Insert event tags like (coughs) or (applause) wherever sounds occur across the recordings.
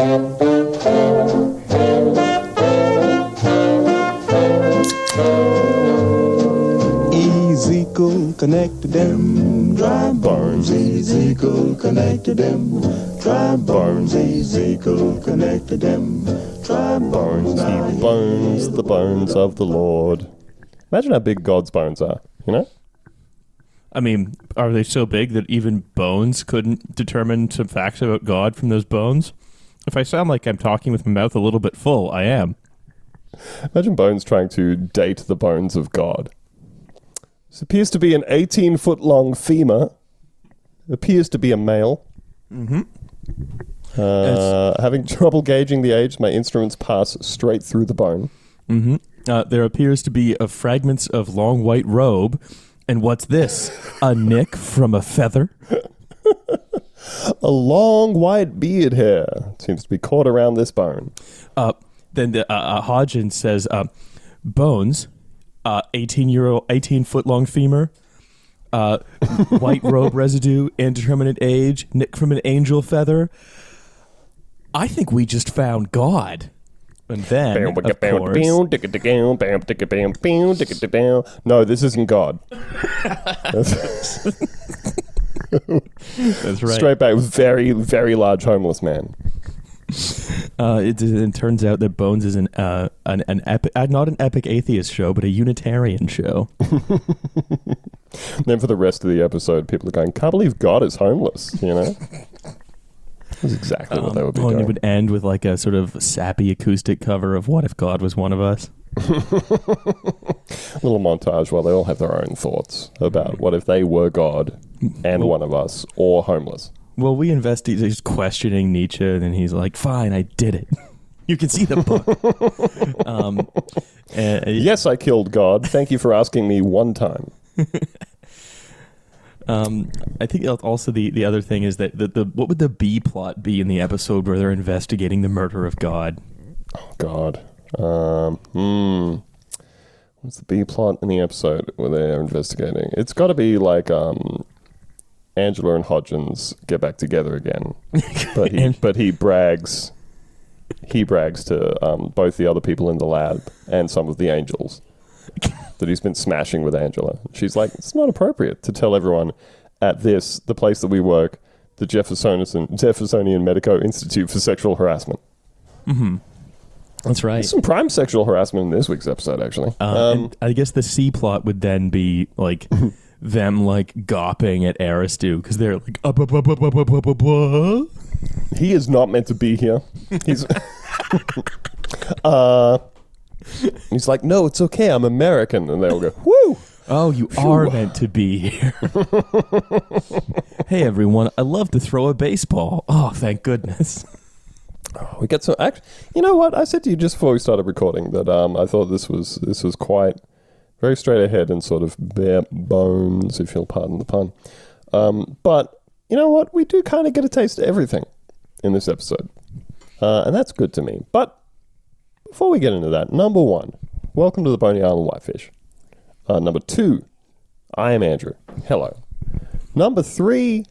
Ezekiel connected them dry bones. Ezekiel connected them dry bones. Ezekiel connected them dry bones. Now He bones the bones of the Lord. Imagine how big God's bones are, you know? I mean, are they so big that even bones couldn't determine some facts about God from those bones? If I sound like I'm talking with my mouth a little bit full, I am. Imagine Bones trying to date the bones of God. This appears to be an 18 foot long femur. Appears to be a male. Mm-hmm. Uh, having trouble gauging the age, my instruments pass straight through the bone. hmm Uh, there appears to be a fragments of long white robe. And what's this? A nick from a feather? (laughs) A long white beard hair seems to be caught around this bone. Uh, then the, uh, uh, Hodgins says, uh, bones, uh, 18 year old, 18 foot long femur, uh, (laughs) white robe residue, indeterminate age, nick from an angel feather. I think we just found God. And then, of course, No, this isn't God. (laughs) (laughs) that's right. Straight back, very, very large homeless man. Uh, it, it turns out that Bones is an uh, an, an epic, uh, not an epic atheist show, but a Unitarian show. (laughs) then for the rest of the episode, people are going, "Can't believe God is homeless." You know, that's exactly what they would be Oh, and doing. it would end with like a sort of sappy acoustic cover of "What if God was one of us." (laughs) little montage while they all have their own thoughts about what if they were God and one of us or homeless. Well, we investigate. He's questioning Nietzsche, and then he's like, "Fine, I did it." You can see the book. (laughs) um, uh, Yes, I killed God. Thank you for asking me one time. (laughs) Um, I think also the, the other thing is that the, the what would the B plot be in the episode where they're investigating the murder of God? Oh God. Um, hmm. What's the B plot in the episode where they're investigating? It's got to be like um, Angela and Hodgins get back together again, (laughs) but he but he brags. He brags to um, both the other people in the lab and some of the angels that he's been smashing with Angela. She's like, it's not appropriate to tell everyone at this, the place that we work, the Jeffersonian, Jeffersonian Medico Institute for Sexual Harassment. That's right. There's some prime sexual harassment in this week's episode, actually. Uh, um, I guess the C plot would then be like (laughs) them like gawping at Arastoo because they're like, he is not meant to be here. He's, (laughs) uh, he's like, no, it's okay. I'm American, and they all go, woo. oh, you are meant to be here. (laughs) hey everyone, I love to throw a baseball. Oh, thank goodness. We get some. Act, you know what? I said to you just before we started recording that um, I thought this was this was quite very straight ahead and sort of bare bones, if you'll pardon the pun. Um, but you know what? We do kind of get a taste of everything in this episode, uh, and that's good to me. But before we get into that, number one, welcome to the Boney Island Whitefish. Uh, number two, I am Andrew. Hello. Number three,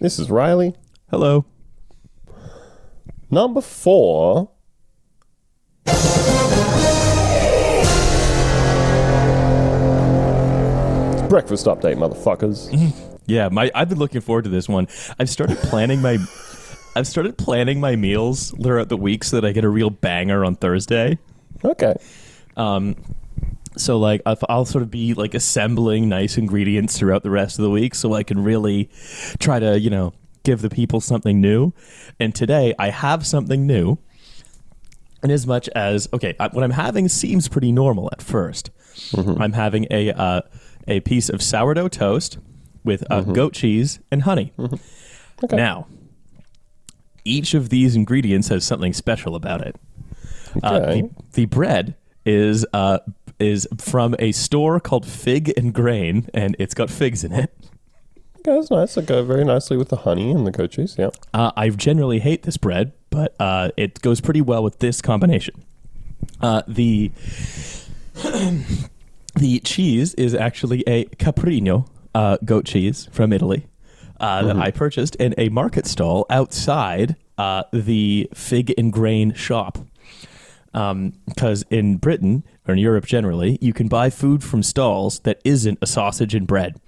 this is Riley. Hello. Number four. Breakfast update, motherfuckers. (laughs) Yeah, my I've been looking forward to this one. I've started planning my (laughs) I've started planning my meals throughout the week so that I get a real banger on Thursday. Okay. Um, so like I'll, I'll sort of be like assembling nice ingredients throughout the rest of the week so I can really try to you know give the people something new. And today I have something new. In as much as okay, I, what I'm having seems pretty normal at 1st i I'm having a uh, a piece of sourdough toast with uh, goat cheese and honey. Okay. Now, each of these ingredients has something special about it. Uh, the, the bread is uh, is from a store called Fig and Grain, and it's got figs in it. That's nice. It goes very nicely with the honey and the goat cheese. Yeah. Uh, I generally hate this bread, but uh, it goes pretty well with this combination. Uh, the (clears throat) the cheese is actually a caprino uh, goat cheese from Italy uh, that I purchased in a market stall outside uh, the fig and grain shop. Because in Britain, or in Europe generally, you can buy food from stalls that isn't a sausage and bread.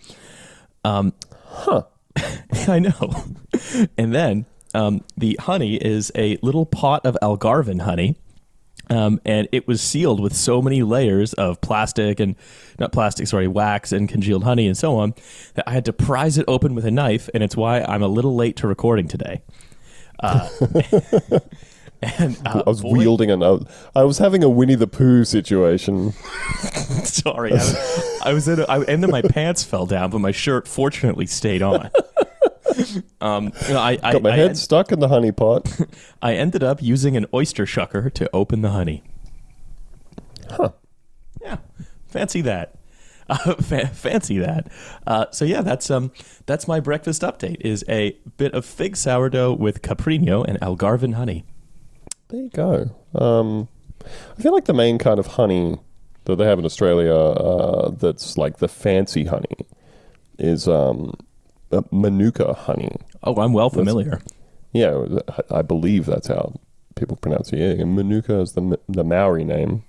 Um, Huh. (laughs) I know. And then um, the honey is a little pot of Algarve honey. Um, and it was sealed with so many layers of plastic and not plastic, sorry, wax and congealed honey and so on that I had to prise it open with a knife, and it's why I'm a little late to recording today. Uh, (laughs) and uh, I was boy- wielding an. I was having a Winnie the Pooh situation. (laughs) Sorry, I, was- I was in, a, I, and then my pants fell down, but my shirt fortunately stayed on. (laughs) Um, you know, I, I, Got my I head en- stuck in the honey pot. (laughs) I ended up using an oyster shucker to open the honey. Huh. Yeah, fancy that. Uh, fa- fancy that. Uh, so yeah, that's um, that's my breakfast update. Is a bit of fig sourdough with caprino and Algarve honey. There you go. Um, I feel like the main kind of honey that they have in Australia uh, that's like the fancy honey is um, uh, Manuka honey. Oh, I'm well familiar. Yeah, I believe that's how people pronounce it. Yeah, and Manuka is the the Maori name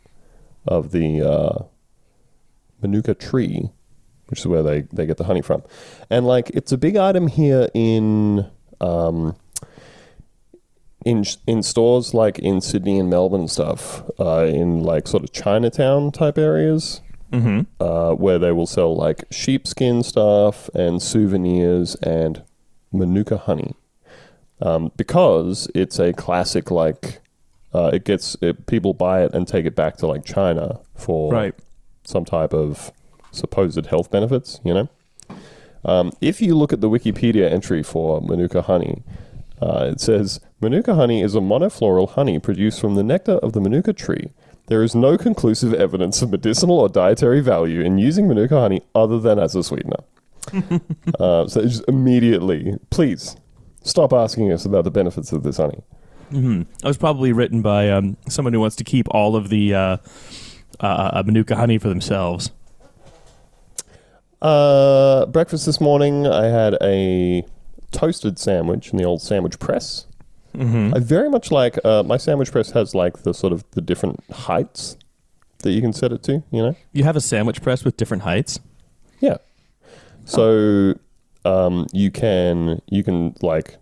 of the uh, Manuka tree, which is where they, they get the honey from. And like, it's a big item here in um, in in stores like in Sydney and Melbourne and stuff, uh, in like sort of Chinatown type areas. Mm-hmm. Uh, where they will sell like sheepskin stuff and souvenirs and Manuka honey um, because it's a classic like uh, it gets it, people buy it and take it back to like China for Right. some type of supposed health benefits. You know, um, if you look at the Wikipedia entry for Manuka honey, uh, it says Manuka honey is a monofloral honey produced from the nectar of the Manuka tree. There is no conclusive evidence of medicinal or dietary value in using Manuka honey other than as a sweetener. (laughs) uh, so just immediately, please stop asking us about the benefits of this honey. hmm It was probably written by um, someone who wants to keep all of the uh, uh, uh, Manuka honey for themselves. Uh, breakfast this morning, I had a toasted sandwich in the old sandwich press. Mm-hmm. I very much like uh, my sandwich press has like the sort of the different heights that you can set it to. You know, You have a sandwich press with different heights. yeah. So um, you can you can like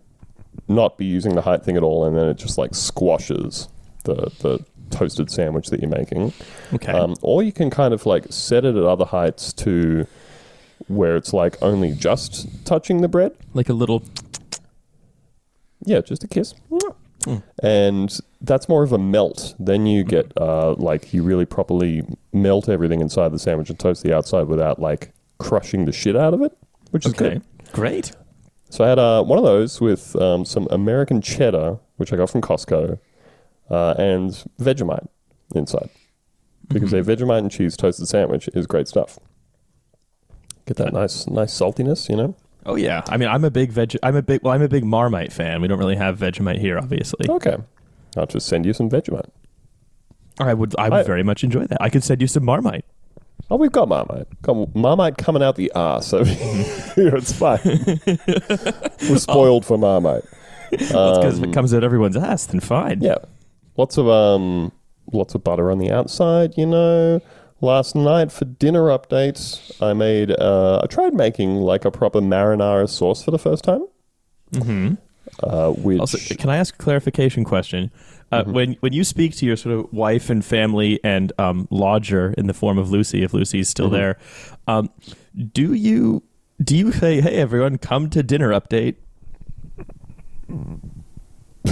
not be using the height thing at all, and then it just like squashes the the toasted sandwich that you're making. Okay. Um, or you can kind of like set it at other heights to where it's like only just touching the bread. like a little. Yeah, just a kiss. Mm. And that's more of a melt. Then you get uh, like you really properly melt everything inside the sandwich and toast the outside without like crushing the shit out of it, which is Okay. good. Great. So I had uh, one of those with um, some American cheddar, which I got from Costco, uh, and Vegemite inside. Because a Vegemite and cheese toasted sandwich is great stuff. Get that nice, nice saltiness, you know. Oh yeah. I mean, I'm a big veg. I'm a big. Well, I'm a big Marmite fan. We don't really have Vegemite here, obviously. Okay, I'll just send you some Vegemite. I would. I would I- very much enjoy that. I could send you some Marmite. Oh, we've got Marmite. Got Marmite coming out the arse over (laughs) here. It's fine. (laughs) We're spoiled for Marmite. Because if Um, it comes out everyone's ass, then fine. Yeah, lots of um, lots of butter on the outside. You know, last night for dinner updates, I made. Uh, I tried making like a proper marinara sauce for the first time. Mm-hmm. Uh, which Also, can I ask a clarification question? Uh, Mm-hmm. When when you speak to your sort of wife and family and um, lodger in the form of Lucy, if Lucy's still Mhm. there, um, do you do you say, "Hey, everyone, come to dinner update"? (laughs)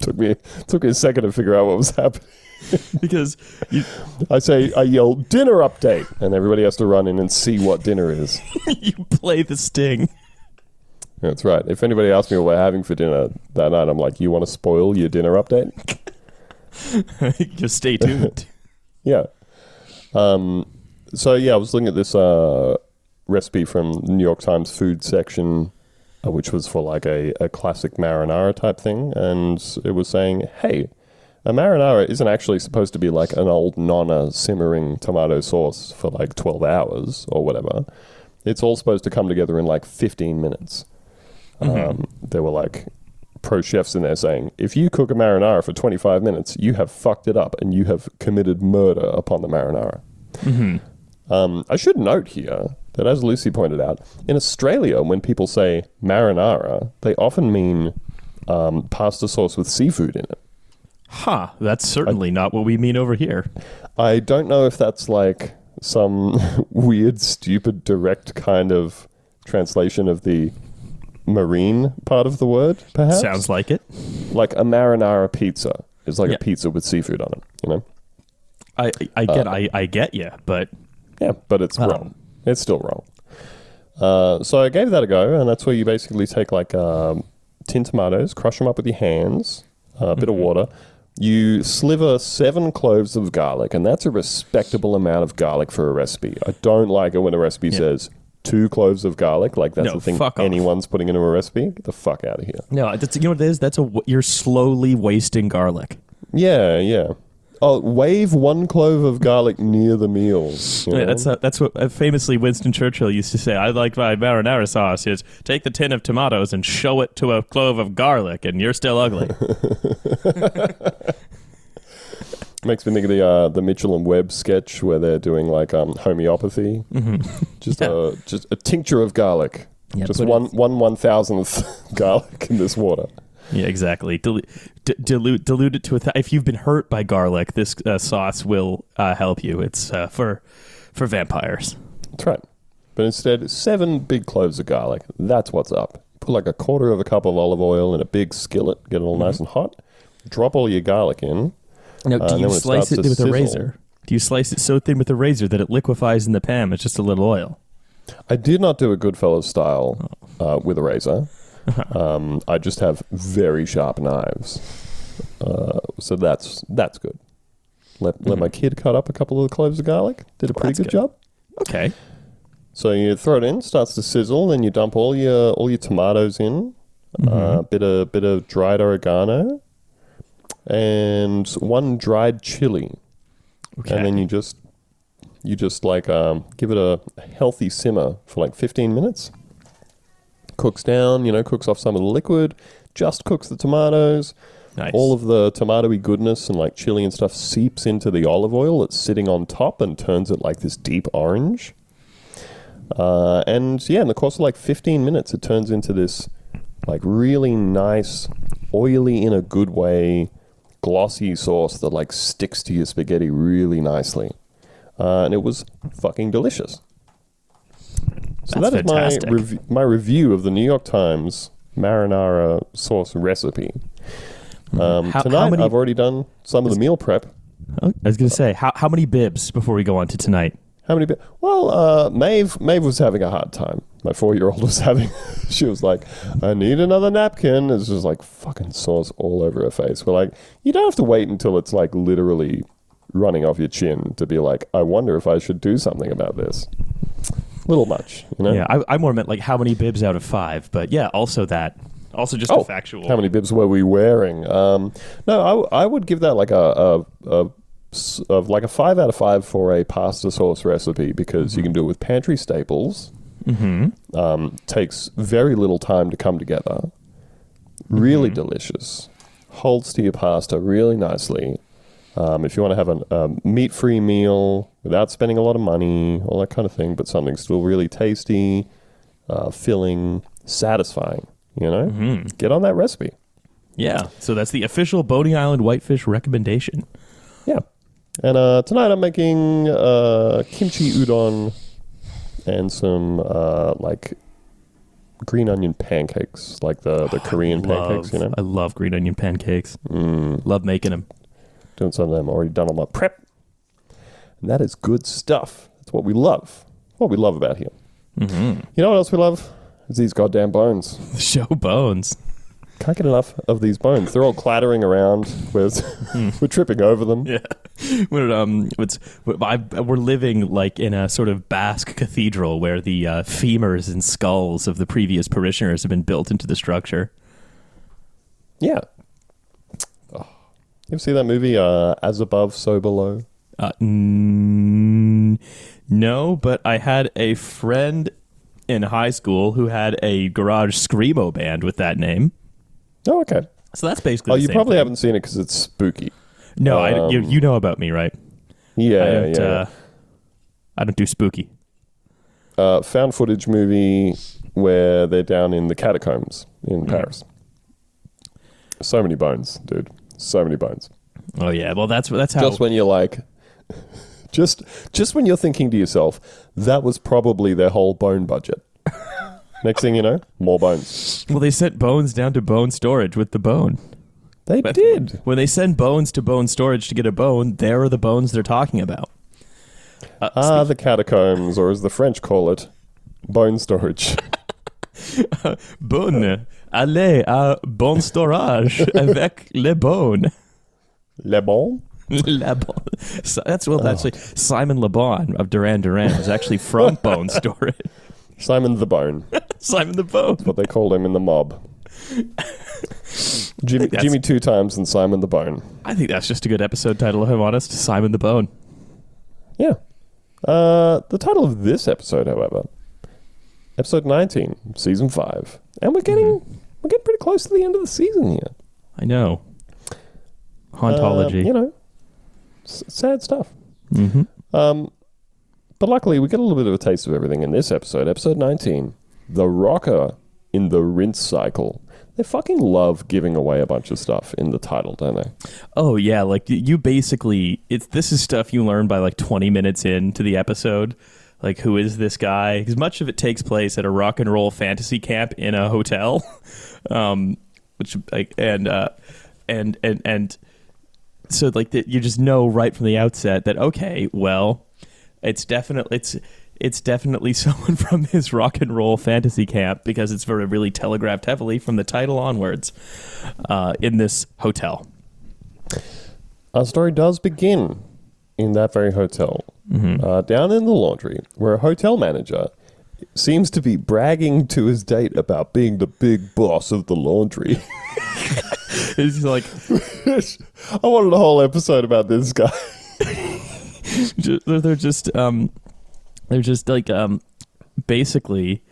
took me took me a second to figure out what was happening. (laughs) Because you I say I yell dinner update, and everybody has to run in and see what dinner is. (laughs) you play the sting. That's right. If anybody asks me what we're having for dinner that night, I'm like, "You want to spoil your dinner update?" (laughs) Just stay tuned. Yeah. Um, so yeah, I was looking at this uh, recipe from the New York Times food section, uh, which was for like a, a classic marinara type thing, and it was saying, "Hey, a marinara isn't actually supposed to be like an old nonna simmering tomato sauce for like 12 hours or whatever. It's all supposed to come together in like 15 minutes." Um, there were like pro chefs in there saying, if you cook a marinara for 25 minutes, you have fucked it up and you have committed murder upon the marinara. Um, I should note here that, as Lucy pointed out, in Australia, when people say marinara, they often mean um, pasta sauce with seafood in it. Huh. That's certainly not what we mean over here. I don't know if that's like some (laughs) weird, stupid, direct kind of translation of the marine part of the word, perhaps. Sounds like it. like a marinara pizza is like Yeah. a pizza with seafood on it, you know? I I get I, I get you, but Yeah, but it's Um, wrong. It's still wrong. Uh, so I gave that a go, and that's where you basically take like um, tin tomatoes, crush them up with your hands, uh, a bit of water. You sliver seven cloves of garlic, and that's a respectable amount of garlic for a recipe. I don't like it when a recipe Yeah. says two cloves of garlic. Like that's No, the thing fuck off. anyone's putting into a recipe. Get the fuck out of here. no, that's you know what it is. That's a you're slowly wasting garlic. Yeah, yeah. Oh, wave one clove of garlic near the meals. you Yeah, know? that's uh, that's what uh, famously Winston Churchill used to say. I like my marinara sauce. Is take the tin of tomatoes and show it to a clove of garlic, and you're still ugly. (laughs) Makes me think of the uh, the Mitchell and Webb sketch where they're doing like um, homeopathy, just a just a tincture of garlic, Yeah, just put one one one thousandth (laughs) garlic in this water. yeah, exactly. D- dilute dilute it to a. Th- if you've been hurt by garlic, this uh, sauce will uh, help you. It's uh, for for vampires. That's right. But instead, seven big cloves of garlic. That's what's up. Put like a quarter of a cup of olive oil in a big skillet. Get it all nice and hot. Drop all your garlic in. Now, Uh, do and you then when it slice it with sizzle- a razor? Do you slice it so thin with a razor that it liquefies in the pan? It's just a little oil. I did not do a Goodfellas style uh, with a razor. (laughs) Um, I just have very sharp knives, uh, so that's that's good. Let let my kid cut up a couple of cloves of garlic. Did a pretty That's good, good. job. Okay. So you throw it in, starts to sizzle, then you dump all your all your tomatoes in, a bit of bit of dried oregano, and one dried chili, Okay. and then you just you just like um, give it a healthy simmer for like 15 minutes. Cooks down, you know, cooks off some of the liquid, just cooks the tomatoes. nice. All of the tomatoey goodness and like chili and stuff seeps into the olive oil that's sitting on top and turns it like this deep orange. Uh, and yeah, in the course of like 15 minutes, it turns into this like really nice, oily in a good way, glossy sauce that like sticks to your spaghetti really nicely. Uh, and it was fucking delicious. So That's that is my rev- my review of the New York Times marinara sauce recipe. Um, How- how tonight, many- I've already done some of the meal prep. Oh, I was going to say, how, how many bibs before we go on to tonight? How many? Bi- well, uh, Maeve, Maeve was having a hard time. My four-year-old (laughs) was having. she was like, "I need another napkin." It's just like fucking sauce all over her face. We're like, you don't have to wait until it's like literally running off your chin to be like, "I wonder if I should do something about this." Little much, you know. Yeah, I, I more meant like how many bibs out of five, but yeah, also that. Also just Oh, a factual. How many bibs were we wearing? Um, no, I, w- I would give that like a of like a five out of five for a pasta sauce recipe because you can do it with pantry staples. Mm-hmm. Um, takes very little time to come together. Really delicious. Holds to your pasta really nicely. Um, if you want to have a, a meat-free meal without spending a lot of money, all that kind of thing, but something still really tasty, uh, filling, satisfying. You know, Mm-hmm. get on that recipe. Yeah, so that's the official Boney Island whitefish recommendation. Yeah. And uh, tonight I'm making uh, kimchi udon and some uh, like green onion pancakes, like the, the Korean pancakes, you know. I love green onion pancakes. Mm, Love making them. Doing some of them. Already done all my prep. And that is good stuff. That's what we love. What we love about here. Mm-hmm. You know what else we love? Is these goddamn bones. The show bones. Can't get enough of these bones. They're all clattering around. We're, (laughs) we're tripping over them. Yeah, (laughs) we're um, it's I, we're living like in a sort of Basque cathedral where the uh, femurs and skulls of the previous parishioners have been built into the structure. Yeah. You ever see that movie, uh, As Above, So Below? Uh, mm, no, but I had a friend in high school who had a garage screamo band with that name. Oh, okay. So that's basically. Oh, you probably thing. haven't seen it because it's spooky. No, I, you, um, you know about me, right? Yeah, I don't. yeah. Uh, I don't do spooky. uh, found footage movie where they're down in the catacombs in Mm. Paris. So many bones, dude. So many bones. Oh yeah. Well, that's that's how. Just when you're like, (laughs) just just when you're thinking to yourself, that was probably their whole bone budget. (laughs) Next thing you know, more bones. well, they sent bones down to bone storage with the bone. They But did. When they send bones to bone storage to get a bone, there are the bones they're talking about. Uh, Ah, the catacombs, or as the French call it, bone storage. (laughs) Bonne, allez à bon storage (laughs) avec les. Le bon. (laughs) Le bon. So that's well, actually Simon Le Bon of Duran Duran is actually from (laughs) Bone Storage. Simon the Bone. Simon the Bone. what they called him in the mob. Jimmy, Jimmy two times and Simon the Bone. I think that's just a good episode title. If I'm honest, Simon the Bone. Yeah. Uh, the title of this episode, however, episode nineteen, season five, and we're getting we're getting pretty close to the end of the season here. I know. Hauntology. Uh, you know, s- sad stuff. mm-hmm. Um, but luckily, we get a little bit of a taste of everything in this episode. Episode 19 The Rocker in the Rinse Cycle. They fucking love giving away a bunch of stuff in the title, don't they? Oh yeah, like you basically it's this is stuff you learn by like 20 minutes into the episode. Like who is this guy? Because much of it takes place at a rock and roll fantasy camp in a hotel, (laughs) um, which like and uh, and and and so like that you just know right from the outset that okay, well, it's definitely it's it's definitely (laughs) someone from this rock and roll fantasy camp because it's very really telegraphed heavily from the title onwards uh, in this hotel. Our story does begin in that very hotel, uh, down in the laundry, where a hotel manager seems to be bragging to his date about being the big boss of the laundry. (laughs) He's like (laughs) I wanted a whole episode about this guy. (laughs) they're just um they're just like um basically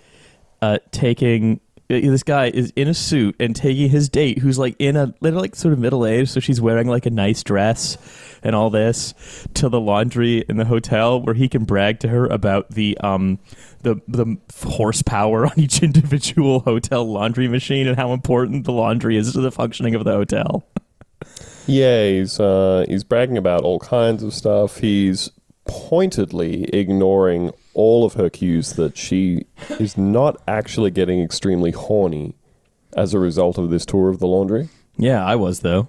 uh taking this guy is in a suit and taking his date who's like in a they're like sort of middle age, so she's wearing like a nice dress and all this to the laundry in the hotel where he can brag to her about the um the the horsepower on each (laughs) individual hotel laundry machine and how important the laundry is to the functioning of the hotel. Yeah, he's uh, he's bragging about all kinds of stuff. He's pointedly ignoring all of her cues that she is not actually getting extremely horny as a result of this tour of the laundry. Yeah, I was though.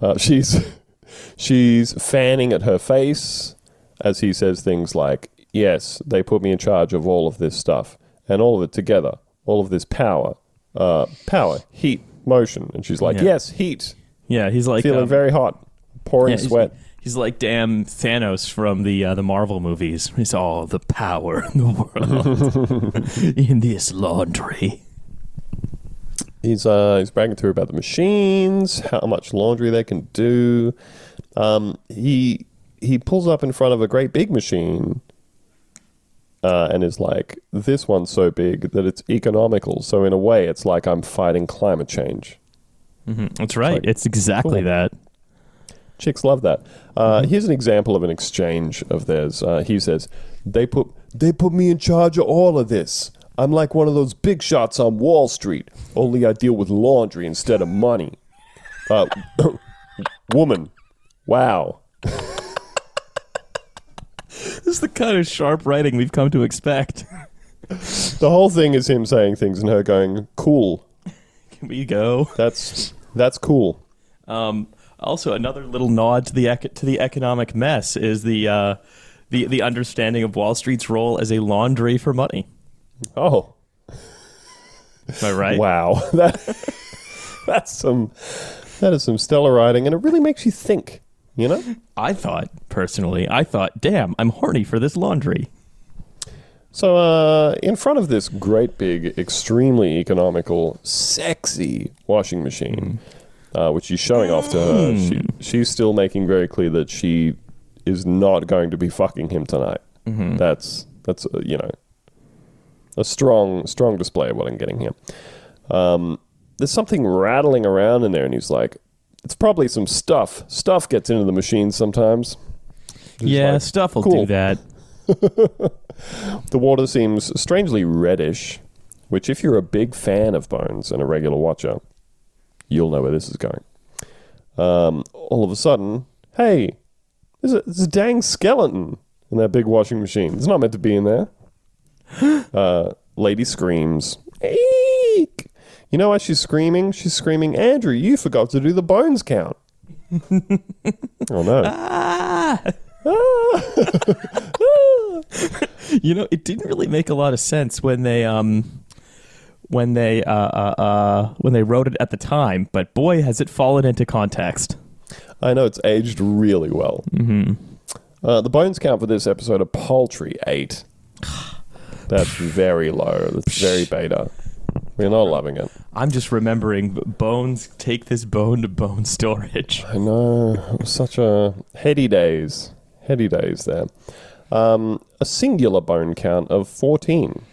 Uh, she's (laughs) she's fanning at her face as he says things like, "Yes, they put me in charge of all of this stuff and all of it together, all of this power, uh, power, heat, motion." And she's like, Yeah. "Yes, heat, Yeah, he's like feeling um, very hot, pouring Yeah, sweat." He's like damn Thanos from the uh, the Marvel movies. He's all the power in the world (laughs) in this laundry. He's uh he's bragging to her about the machines, how much laundry they can do. Um, he he pulls up in front of a great big machine, uh, and is like, "This one's so big that it's economical. So in a way, it's like I'm fighting climate change." That's right. like, it's exactly cool. that. Chicks love that. Uh, Here's an example of an exchange of theirs. Uh, he says, "They put they put me in charge of all of this. I'm like one of those big shots on Wall Street. Only I deal with laundry instead of money." Uh, (coughs) woman, wow. (laughs) This is the kind of sharp writing we've come to expect. (laughs) The whole thing is him saying things and her going, "Cool. (laughs) Can we go? That's that's cool." Um, also, another little nod to the ec- to the economic mess is the uh, the the understanding of Wall Street's role as a laundry for money. Oh, Am I right? wow. (laughs) That that's some that is some stellar writing, and it really makes you think. You know. I thought personally, I thought, damn, I'm horny for this laundry. So, uh, in front of this great big, extremely economical, sexy washing machine, uh, which she's showing off to her, she, she's still making very clear that she is not going to be fucking him tonight. That's that's uh, you know a strong strong display of what I'm getting here. Um, there's something rattling around in there, and he's like, it's probably some stuff. Stuff gets into the machine sometimes. Yeah, like, stuff will cool. do that. (laughs) The water seems strangely reddish, which, if you're a big fan of Bones and a regular watcher, you'll know where this is going. Um, all of a sudden, hey, there's a, there's a dang skeleton in that big washing machine. It's not meant to be in there. (gasps) Uh, lady screams, Eek! You know why she's screaming? She's screaming, Andrew, you forgot to do the bones count. (laughs) oh no. Ah! (laughs) you know, it didn't really make a lot of sense when they um when they uh, uh, uh when they wrote it at the time, but boy, has it fallen into context. I know it's aged really well. Mm-hmm. Uh, the bones count for this episode are paltry eight. (sighs) That's very low. That's very beta. We're not loving it. I'm just remembering Bones take this bone to bone storage. I know. It was such a heady days. Heady days there. Um, a singular bone count of 14.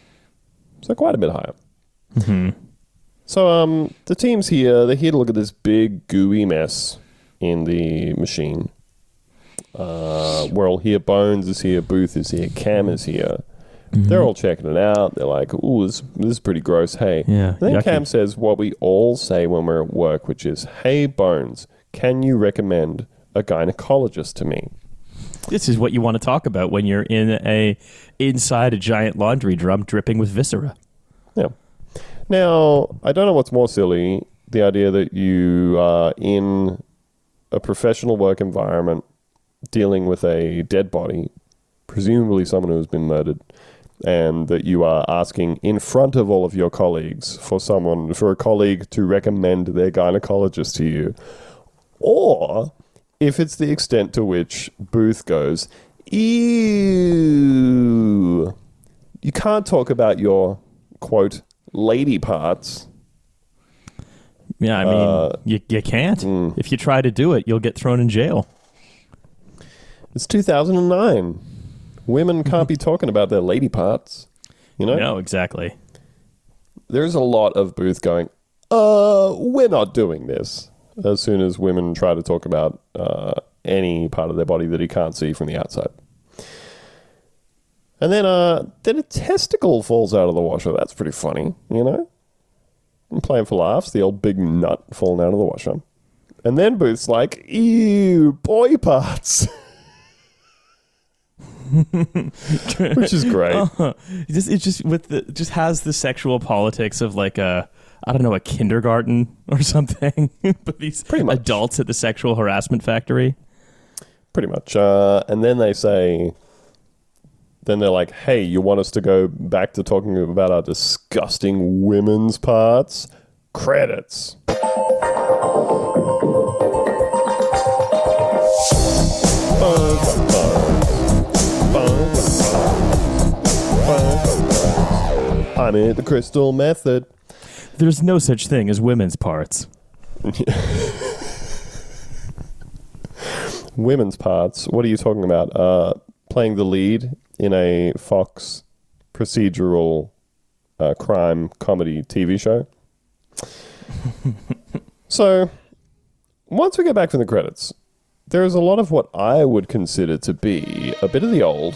So quite a bit higher. Mm-hmm. So um, the team's here. They're here to look at this big gooey mess in the machine. Uh, we're all here. Bones is here. Booth is here. Cam is here. They're all checking it out. They're like, "Ooh, this, this is pretty gross." Hey, Yeah, And then yucky. Cam says what we all say when we're at work, which is, "Hey, Bones, can you recommend a gynecologist to me?" This is what you want to talk about when you're in a inside a giant laundry drum dripping with viscera. Now, I don't know what's more silly the idea that you are in a professional work environment dealing with a dead body, presumably someone who has been murdered, and that you are asking in front of all of your colleagues for someone, for a colleague to recommend their gynecologist to you. Or if it's the extent to which Booth goes, ew. You can't talk about your quote lady parts. Yeah, I mean, Uh, you, you can't. mm. If you try to do it, you'll get thrown in jail. It's 2009. Women can't be talking about their lady parts. You know? No, exactly. There's a lot of Booth going, uh, we're not doing this. As soon as women try to talk about uh, any part of their body that he can't see from the outside. And then, uh, then a testicle falls out of the washer. That's pretty funny, you know? I'm playing for laughs, the old big nut falling out of the washer. And then Booth's like, ew, boy parts. (laughs) Which is great. It (laughs) just it just with the just has the sexual politics of like a I don't know a kindergarten or (laughs) something, but these Pretty much. adults at the sexual harassment factory. Pretty much. Uh, and then they say, then they're like, hey, you want us to go back to talking about our disgusting women's parts? Credits. I made the crystal method. There's no such thing as women's parts. (laughs) women's parts. What are you talking about? Uh, playing the lead in a Fox procedural uh, crime comedy TV show. (laughs) so, once we get back from the credits, there is a lot of what I would consider to be a bit of the old.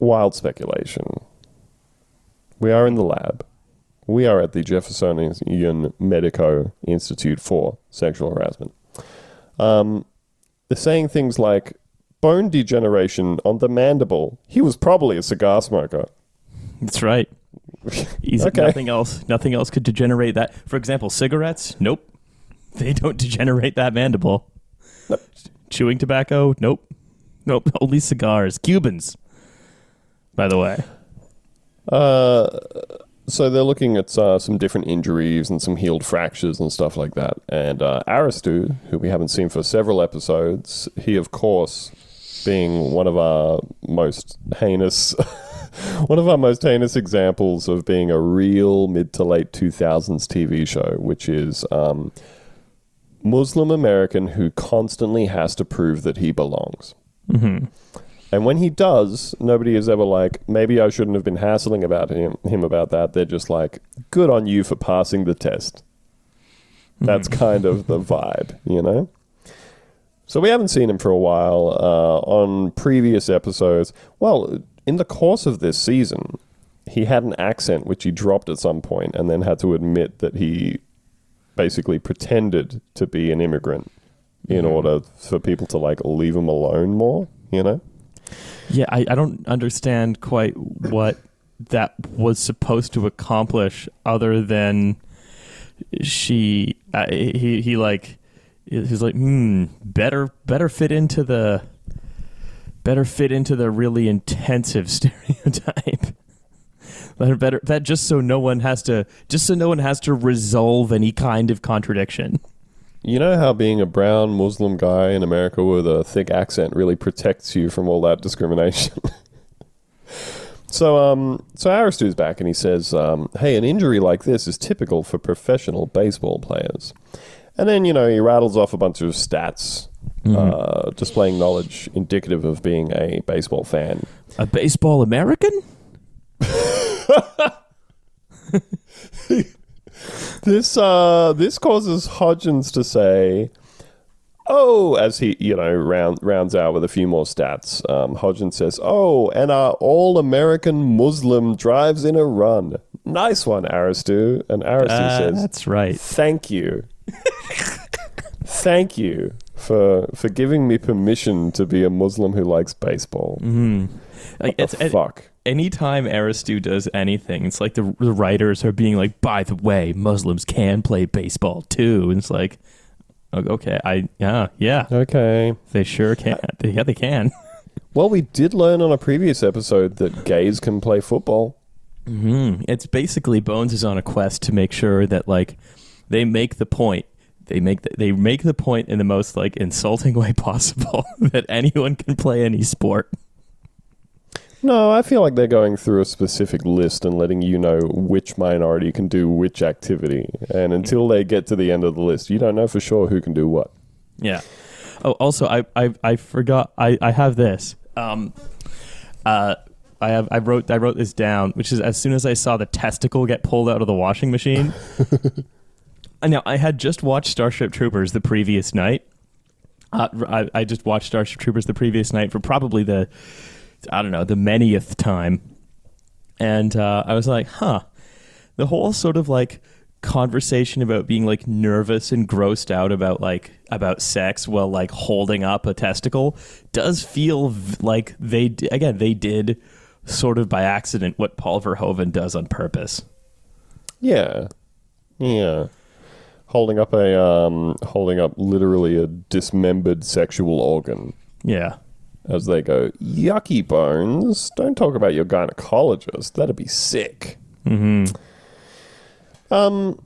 Wild speculation. We are in the lab. We are at the Jeffersonian Medico Institute for Sexual Harassment. Um, they're saying things like bone degeneration on the mandible. He was probably a cigar smoker. That's right. (laughs) Easy, Okay. Nothing else. Nothing else could degenerate that. For example, cigarettes. Nope. (laughs) They don't degenerate that mandible. Nope. Chewing tobacco. Nope. Nope. (laughs) Only cigars. Cubans. By the way. Uh, so they're looking at uh, some different injuries and some healed fractures and stuff like that. And uh, Arastoo, who we haven't seen for several episodes, he of course, being one of our most heinous, (laughs) one of our most heinous examples of being a real mid to late two thousands TV show, which is um, Muslim American who constantly has to prove that he belongs. And when he does, nobody is ever like, maybe I shouldn't have been hassling about him, him about that. They're just like, good on you for passing the test. That's kind of the vibe, you know? So we haven't seen him for a while. Uh, on previous episodes, well, in the course of this season, he had an accent which he dropped at some point and then had to admit that he basically pretended to be an immigrant in order for people to like leave him alone more, you know? Yeah, I, I don't understand quite what that was supposed to accomplish other than she uh, he he like he's like hmm better better fit into the better fit into the really intensive (laughs) stereotype. Better better that just so no one has to just so no one has to resolve any kind of contradiction You know how being a brown Muslim guy in America with a thick accent really protects you from all that discrimination. (laughs) so, um, so Arastoo's back and he says, um, "Hey, an injury like this is typical for professional baseball players." And then you know he rattles off a bunch of stats, uh, displaying knowledge indicative of being a baseball fan. a baseball American (laughs) (laughs) This uh, this causes Hodgins to say, "Oh," as he you know round, rounds out with a few more stats. Um, Hodgins says, "Oh, and our all-American Muslim drives in a run. Nice one, Arastoo." And Arastoo Ah, says, that's right "Thank you, thank you for for giving me permission to be a Muslim who likes baseball." like What it's the fuck? Anytime Arastoo does anything, it's like the, the writers are being like, by the way, Muslims can play baseball too. And it's like, okay, I, yeah, yeah, Okay. they sure can. Yeah, they can. (laughs) Well, we did learn on a previous episode that gays can play football. Mm, it's basically Bones is on a quest to make sure that like they make the point. They make the, they make the point in the most like insulting (laughs) way possible (laughs) that anyone can play any sport. No, I feel like they're going through a specific list and letting you know which minority can do which activity. And until they get to the end of the list, you don't know for sure who can do what. Yeah. Oh, also, I I, I forgot. I, I have this. Um, uh, I have I wrote I wrote this down, which is as soon as I saw the testicle get pulled out of the washing machine. (laughs) I know I had just watched Starship Troopers the previous night. Uh, I, I just watched Starship Troopers the previous night for probably the I don't know the manyth time, and uh, I was like, huh, the whole sort of like conversation about being like nervous and grossed out about like about sex while like holding up a testicle does feel v- like they d- again they did sort of by accident what Paul Verhoeven does on purpose. Yeah. Yeah. Holding up a um holding up literally a dismembered sexual organ Yeah. As they go, Yucky bones. Don't talk about your gynecologist. That'd be sick. Mm-hmm. Um,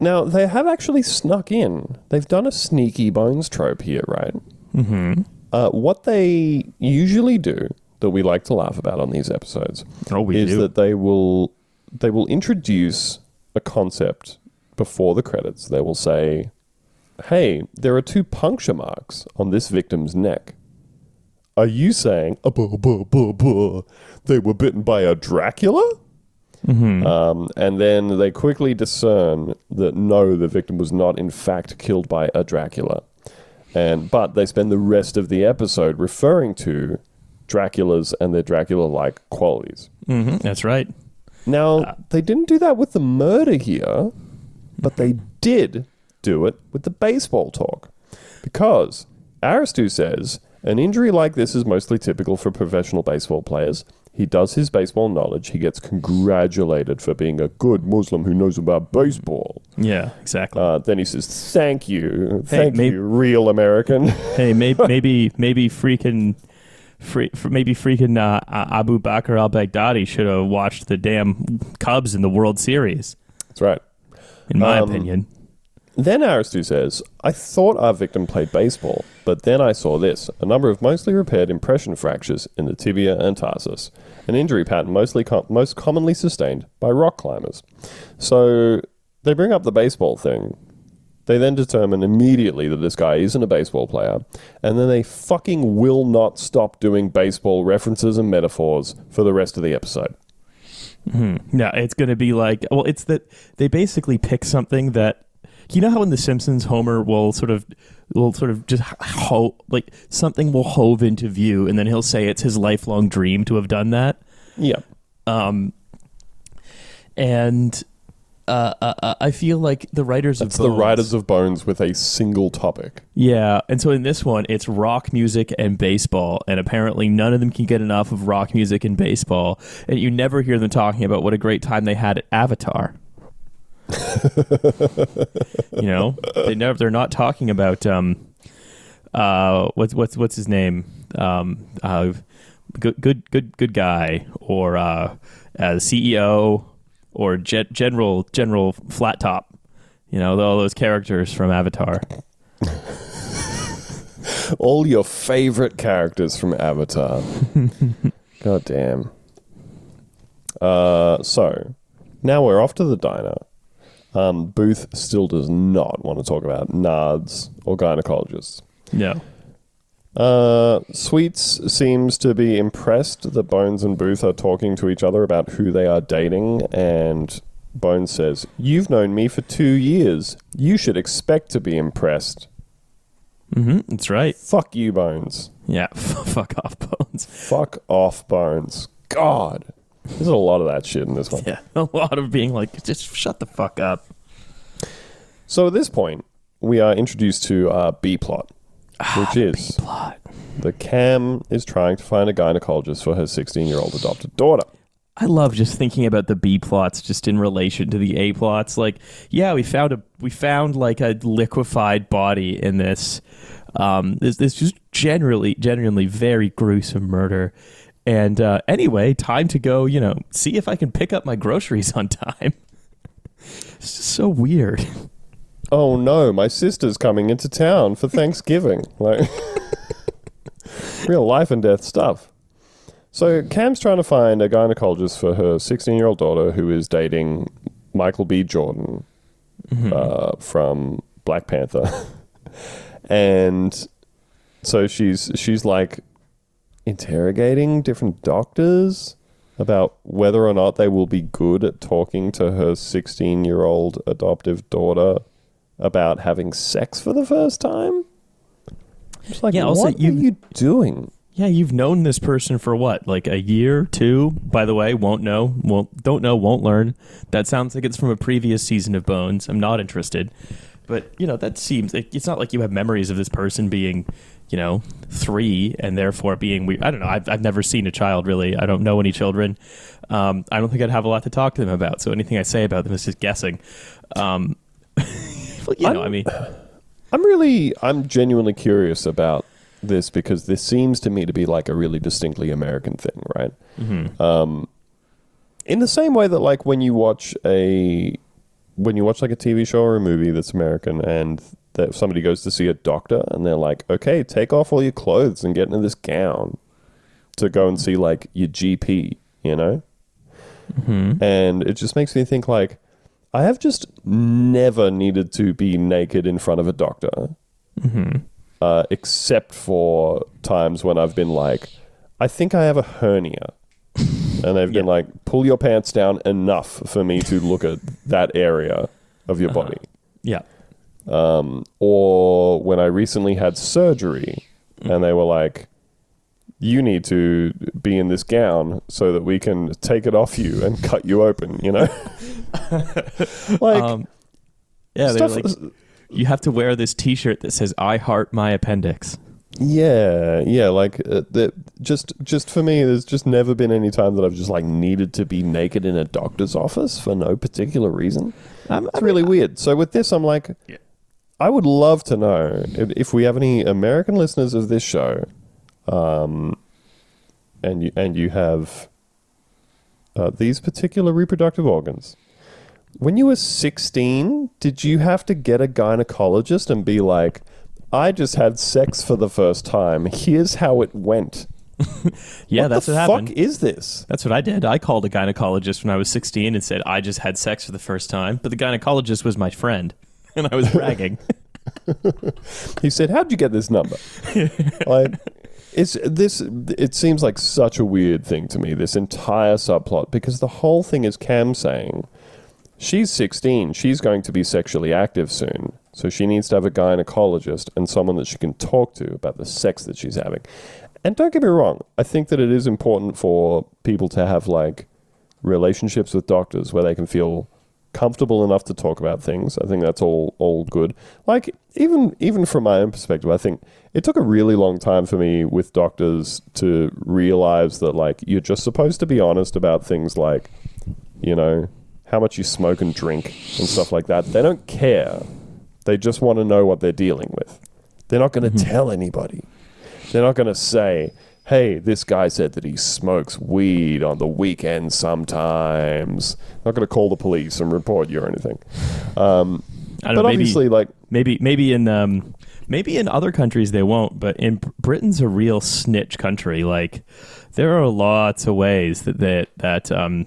now they have actually snuck in. They've done a sneaky bones trope here, right? Mm-hmm. Uh, what they usually do that we like to laugh about on these episodes Oh, is do. that they will they will introduce a concept before the credits. They will say, "Hey, there are two puncture marks on this victim's neck." Are you saying, "Uh, buh, buh, buh, buh, they were bitten by a Dracula? Mm-hmm. Um, and then they quickly discern that no, the victim was not in fact killed by a Dracula. And but they spend the rest of the episode referring to Draculas and their Dracula-like qualities. Mm-hmm. That's right. Now they didn't do that with the murder here, but they did do it with the baseball talk, because Arastoo says an injury like this is mostly typical for professional baseball players. He does his baseball knowledge. He gets congratulated for being a good Muslim who knows about baseball. Yeah, exactly. Uh, then he says, "Thank you, thank may- you, real American." (laughs) hey, maybe (laughs) maybe maybe freaking. Free, maybe freaking uh, Abu Bakr al Baghdadi should have watched the damn Cubs in the World Series, That's right. in my Um, opinion. Then Arastoo says, I thought our victim played baseball, but then I saw this a number of mostly repaired impression fractures in the tibia and tarsus, an injury pattern mostly com- most commonly sustained by rock climbers. So they bring up the baseball thing, They then determine immediately that this guy isn't a baseball player, and then they fucking will not stop doing baseball references and metaphors for the rest of the episode. Hmm. No, it's going to be like well, it's that they basically pick something that you know how in The Simpsons Homer will sort of will sort of just ho- like something will hove into view, and then he'll say it's his lifelong dream to have done that. Yeah. Um, and uh, uh, uh, I feel like the writers It's of the writers of Bones with a single topic. Yeah, and so in this one, it's rock music and baseball, and apparently none of them can get enough of rock music and baseball, and you never hear them talking about what a great time they had at Avatar. (laughs) you know, they never. They're not talking about um, uh, what's what's what's his name? Um, uh, good good good good guy or uh, uh CEO or gen- general general flat top. You know, all those characters from Avatar. (laughs) All your favorite characters from Avatar. (laughs) God damn. Uh, so, now we're off to the diner. Um, Booth still does not want to talk about nards or gynecologists. No. Uh, Sweets seems to be impressed that Bones and Booth are talking to each other about who they are dating, and Bones says, You've known me for two years. You should expect to be impressed. Mm-hmm. That's right. Fuck you, Bones. Yeah. (laughs) Fuck off, Bones. Fuck off, Bones. God. There's a lot of that shit in this one. Yeah. (laughs) A lot of being like, just shut the fuck up. So at this point, we are introduced to uh, B plot, which is Plot. that Cam is trying to find a gynecologist for her 16 year old adopted daughter. I love just thinking about the B plots just in relation to the A plots. Like, yeah, we found a we found like a liquefied body in this. Um, this this just generally genuinely very gruesome murder. And uh, anyway, time to go. You know, see if I can pick up my groceries on time. (laughs) it's just so weird. Oh no, my sister's coming into town for Thanksgiving. Like (laughs) real life and death stuff. So Cam's trying to find a gynecologist for her 16 year old daughter who is dating Michael B. Jordan uh, from Black Panther, (laughs) and so she's she's like interrogating different doctors about whether or not they will be good at talking to her 16 year old adoptive daughter about having sex for the first time. It's like, Yeah, also, what you- are you doing? Yeah, you've known this person for what, like a year, two? By the way, won't know, won't don't know, won't learn. That sounds like it's from a previous season of Bones. I'm not interested, but you know that seems. it- It's not like you have memories of this person being, you know, three and therefore being weird. I don't know. I've I've never seen a child really. I don't know any children. Um, I don't think I'd have a lot to talk to them about. So anything I say about them is just guessing. Um, (laughs) well, you know, I'm- I mean, I'm really, I'm genuinely curious about this because this seems to me to be like a really distinctly American thing, right? Um, in the same way that, like, when you watch a, when you watch like a TV show or a movie that's American and that somebody goes to see a doctor and they're like, okay, take off all your clothes and get into this gown to go and see like your GP, you know? Mm-hmm. And it just makes me think like, I have just never needed to be naked in front of a doctor, mm-hmm. uh, except for times when I've been like, I think I have a hernia. And they've been (laughs) like, pull your pants down enough for me to look at that area of your uh-huh. body. yeah, Um, or when I recently had surgery and they were like, you need to be in this gown so that we can take it off you and cut you open, you know? (laughs) like, um, yeah. Stuff, like, you have to wear this T-shirt that says "I heart my appendix." Yeah, yeah, like uh, the, just just for me, there's just never been any time that I've just like needed to be naked in a doctor's office for no particular reason. it's really weird. So with this, I'm like, Yeah. I would love to know if if we have any American listeners of this show, um, and you and you have uh, these particular reproductive organs. When you were 16, did you have to get a gynecologist and be like, I just had sex for the first time. Here's how it went. (laughs) Yeah, that's what that's the what fuck happened. is this? That's what I did. I called a gynecologist when I was 16 and said I just had sex for the first time, but the gynecologist was my friend. (laughs) and I was bragging. (laughs) He said, "How'd you get this number?" like, it's this. It seems like such a weird thing to me. This entire subplot because the whole thing is Cam saying she's 16. She's going to be sexually active soon, so she needs to have a gynecologist and someone that she can talk to about the sex that she's having. And don't get me wrong, I think that it is important for people to have like relationships with doctors where they can feel comfortable enough to talk about things. I think that's all all good. Like even even from my own perspective, I think it took a really long time for me with doctors to realize that like you're just supposed to be honest about things like you know how much you smoke and drink and stuff like that. They don't care. They just want to know what they're dealing with. They're not going to mm-hmm. tell anybody. They're not going to say, hey, this guy said that he smokes weed on the weekend sometimes. Not going to call the police and report you or anything. Um, I don't but know, maybe, obviously, like, maybe maybe in um maybe in other countries they won't, but in Britain's a real snitch country. Like there are lots of ways that that that um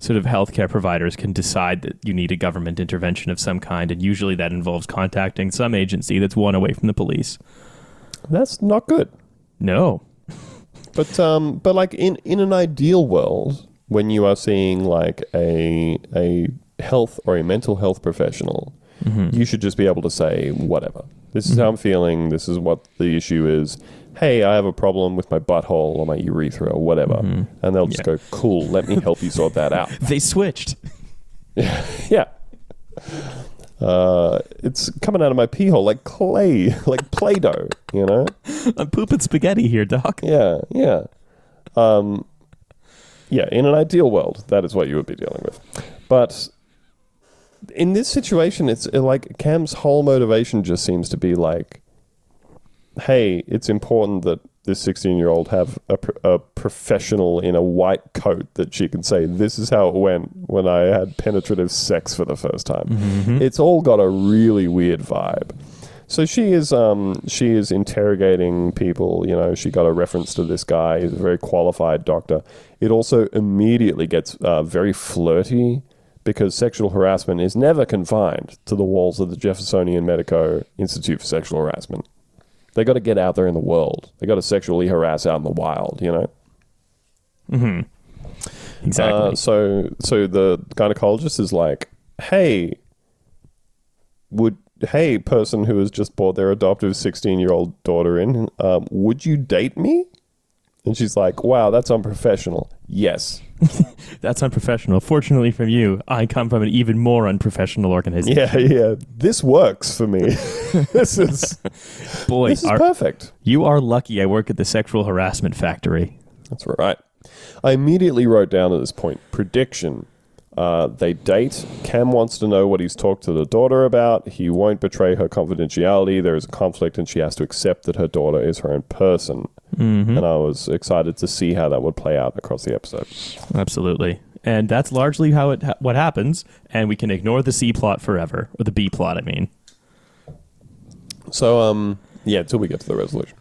sort of healthcare providers can decide that you need a government intervention of some kind, and usually that involves contacting some agency that's one away from the police. that's not good. No, But um, but like in in an ideal world, when you are seeing like a a health or a mental health professional, mm-hmm. you should just be able to say whatever. This is mm-hmm. how I'm feeling. This is what the issue is. Hey, I have a problem with my butthole or my urethra or whatever, mm-hmm. and they'll just Yeah. go, "Cool, let me help you sort that (laughs) out." they switched. (laughs) yeah. Uh, it's coming out of my pee hole like clay, (laughs) like Play-Doh, you know? (laughs) I'm pooping spaghetti here, Doc. Yeah, yeah. Um, yeah, in an ideal world, that is what you would be dealing with. But in this situation, it's like Cam's whole motivation just seems to be like, hey, it's important that this 16 year old have a, a professional in a white coat that she can say, this is how it went when I had penetrative sex for the first time. It's all got a really weird vibe. So she is um, she is interrogating people. You know, she got a reference to this guy. He's a very qualified doctor. It also immediately gets uh, very flirty because sexual harassment is never confined to the walls of the Jeffersonian Medico Institute for Sexual Harassment. They got to get out there in the world. They got to sexually harass out in the wild. You know. Exactly. Uh, so so the gynecologist is like, "Hey, would hey person who has just brought their adoptive sixteen year old daughter in, um, would you date me?" And she's like, "Wow, that's unprofessional." Yes. (laughs) That's unprofessional. Fortunately for you, I come from an even more unprofessional organization. Yeah, yeah. This works for me. (laughs) this is (laughs) Boy, this is are, perfect. you are lucky I work at the sexual harassment factory. That's right. I immediately wrote down at this point prediction. Uh, they date. Cam wants to know what he's talked to the daughter about. He won't betray her confidentiality. There is a conflict, and she has to accept that her daughter is her own person. And I was excited to see how that would play out across the episode. Absolutely. And that's largely how it ha- what happens, and we can ignore the C plot forever, or the B plot, I mean. So, um, yeah, until we get to the resolution.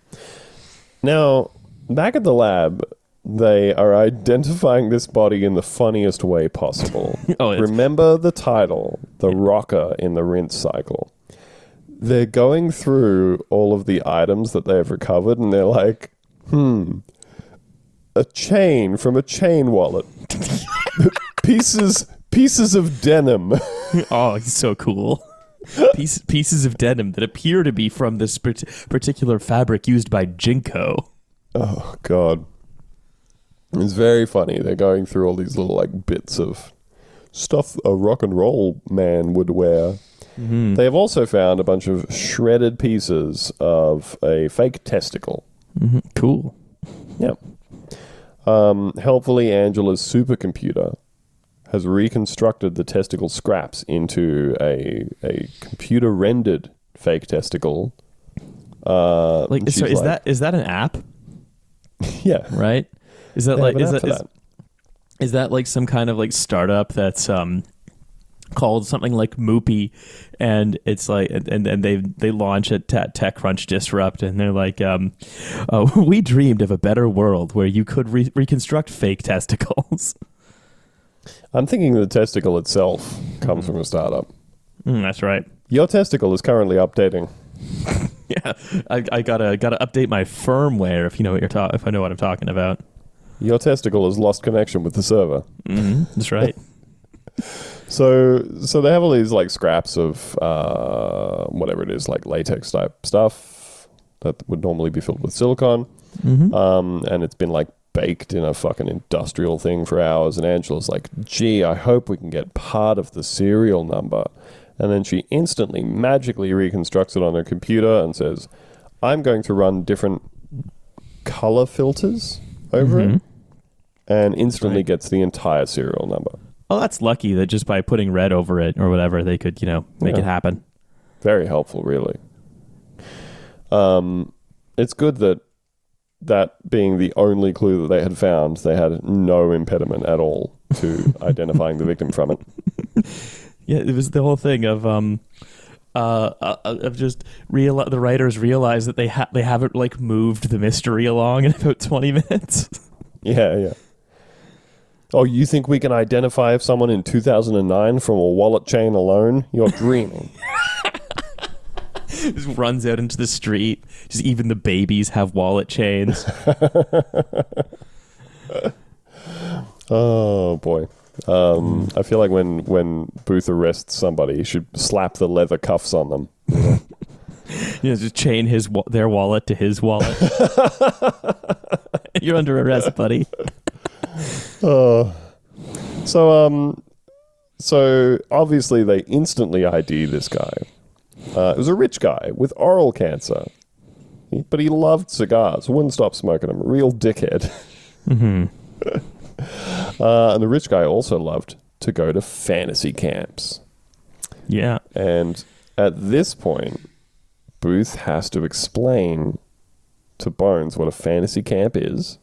Now, back at the lab, they are identifying this body in the funniest way possible. (laughs) Oh, it's- Remember the title, The Rocker in the Rinse Cycle. They're going through all of the items that they've recovered, and they're like, hmm, a chain from a chain wallet, (laughs) pieces pieces of denim. (laughs) Oh, it's so cool. (laughs) Piece, pieces of denim that appear to be from this particular fabric used by JNCO. Oh God, it's very funny. They're going through all these little like bits of stuff a rock and roll man would wear. They have also found a bunch of shredded pieces of a fake testicle. Mm-hmm. Cool. Yep. Um, helpfully, Angela's supercomputer has reconstructed the testicle scraps into a a computer rendered fake testicle. Uh, Like, so she's is like- that is that an app, (laughs) yeah? right? Is that They like is that, is, that. is that like some kind of like startup that's um called something like Moopy, and it's like and and, they they launch at Te- TechCrunch Disrupt, and they're like, um, oh, (laughs) we dreamed of a better world where you could re- reconstruct fake testicles. (laughs) I'm thinking the testicle itself comes from a startup. Mm, that's right. Your testicle is currently updating. (laughs) Yeah, I, I gotta gotta update my firmware if you know what you're talking. If I know what I'm talking about. Your testicle has lost connection with the server. hmm That's right. (laughs) So, so they have all these like scraps of uh, whatever it is, like latex type stuff that would normally be filled with silicon, mm-hmm. um, and it's been like baked in a fucking industrial thing for hours. And Angela's like, "Gee, I hope we can get part of the serial number." And then she instantly, magically reconstructs it on her computer and says, "I'm going to run different color filters over it," Mhm. and instantly Right. gets the entire serial number. Oh, that's lucky that just by putting red over it or whatever, they could you know make Yeah. it happen. very helpful really um it's good that that being the only clue that they had found they had no impediment at all to (laughs) identifying the victim from it. (laughs) Yeah, it was the whole thing of um, uh, uh, of just real the writers realize that they ha- they haven't like moved the mystery along in about twenty minutes. (laughs) yeah yeah. Oh you think we can identify someone in 2009 from a wallet chain alone? You're dreaming (laughs) just runs out into the street. Just even the babies have wallet chains. (laughs) oh boy um, I feel like when, when Booth arrests somebody, he should slap the leather cuffs on them. (laughs) you know, just chain his wa- their wallet to his wallet. You're under arrest, buddy. Uh, so um, so obviously they instantly ID this guy. Uh, it was a rich guy with oral cancer, He- but he loved cigars. Wouldn't stop smoking them. Real dickhead. hmm (laughs) Uh, and the rich guy also loved to go to fantasy camps. Yeah. And at this point, Booth has to explain to Bones what a fantasy camp is.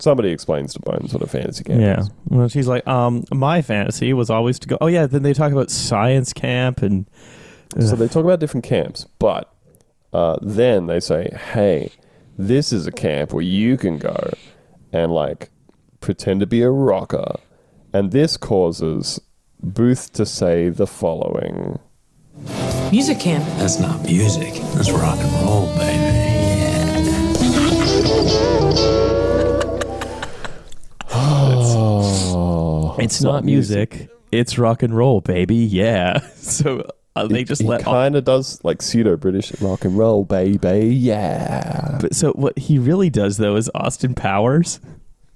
Somebody explains to Bones what a fantasy camp Yeah. is. Well, she's like, um, my fantasy was always to go. Oh yeah. Then they talk about science camp and So they talk about different camps, but uh, then they say, "Hey, this is a camp where you can go and like pretend to be a rocker," and this causes Booth to say the following: Music camp. That's not music. That's rock and roll, baby. "Oh, (sighs) it's not music. It's rock and roll, baby. Yeah. (laughs) So uh, they just he let. kind of does like pseudo British rock and roll, baby. Yeah, but so what he really does though is Austin Powers.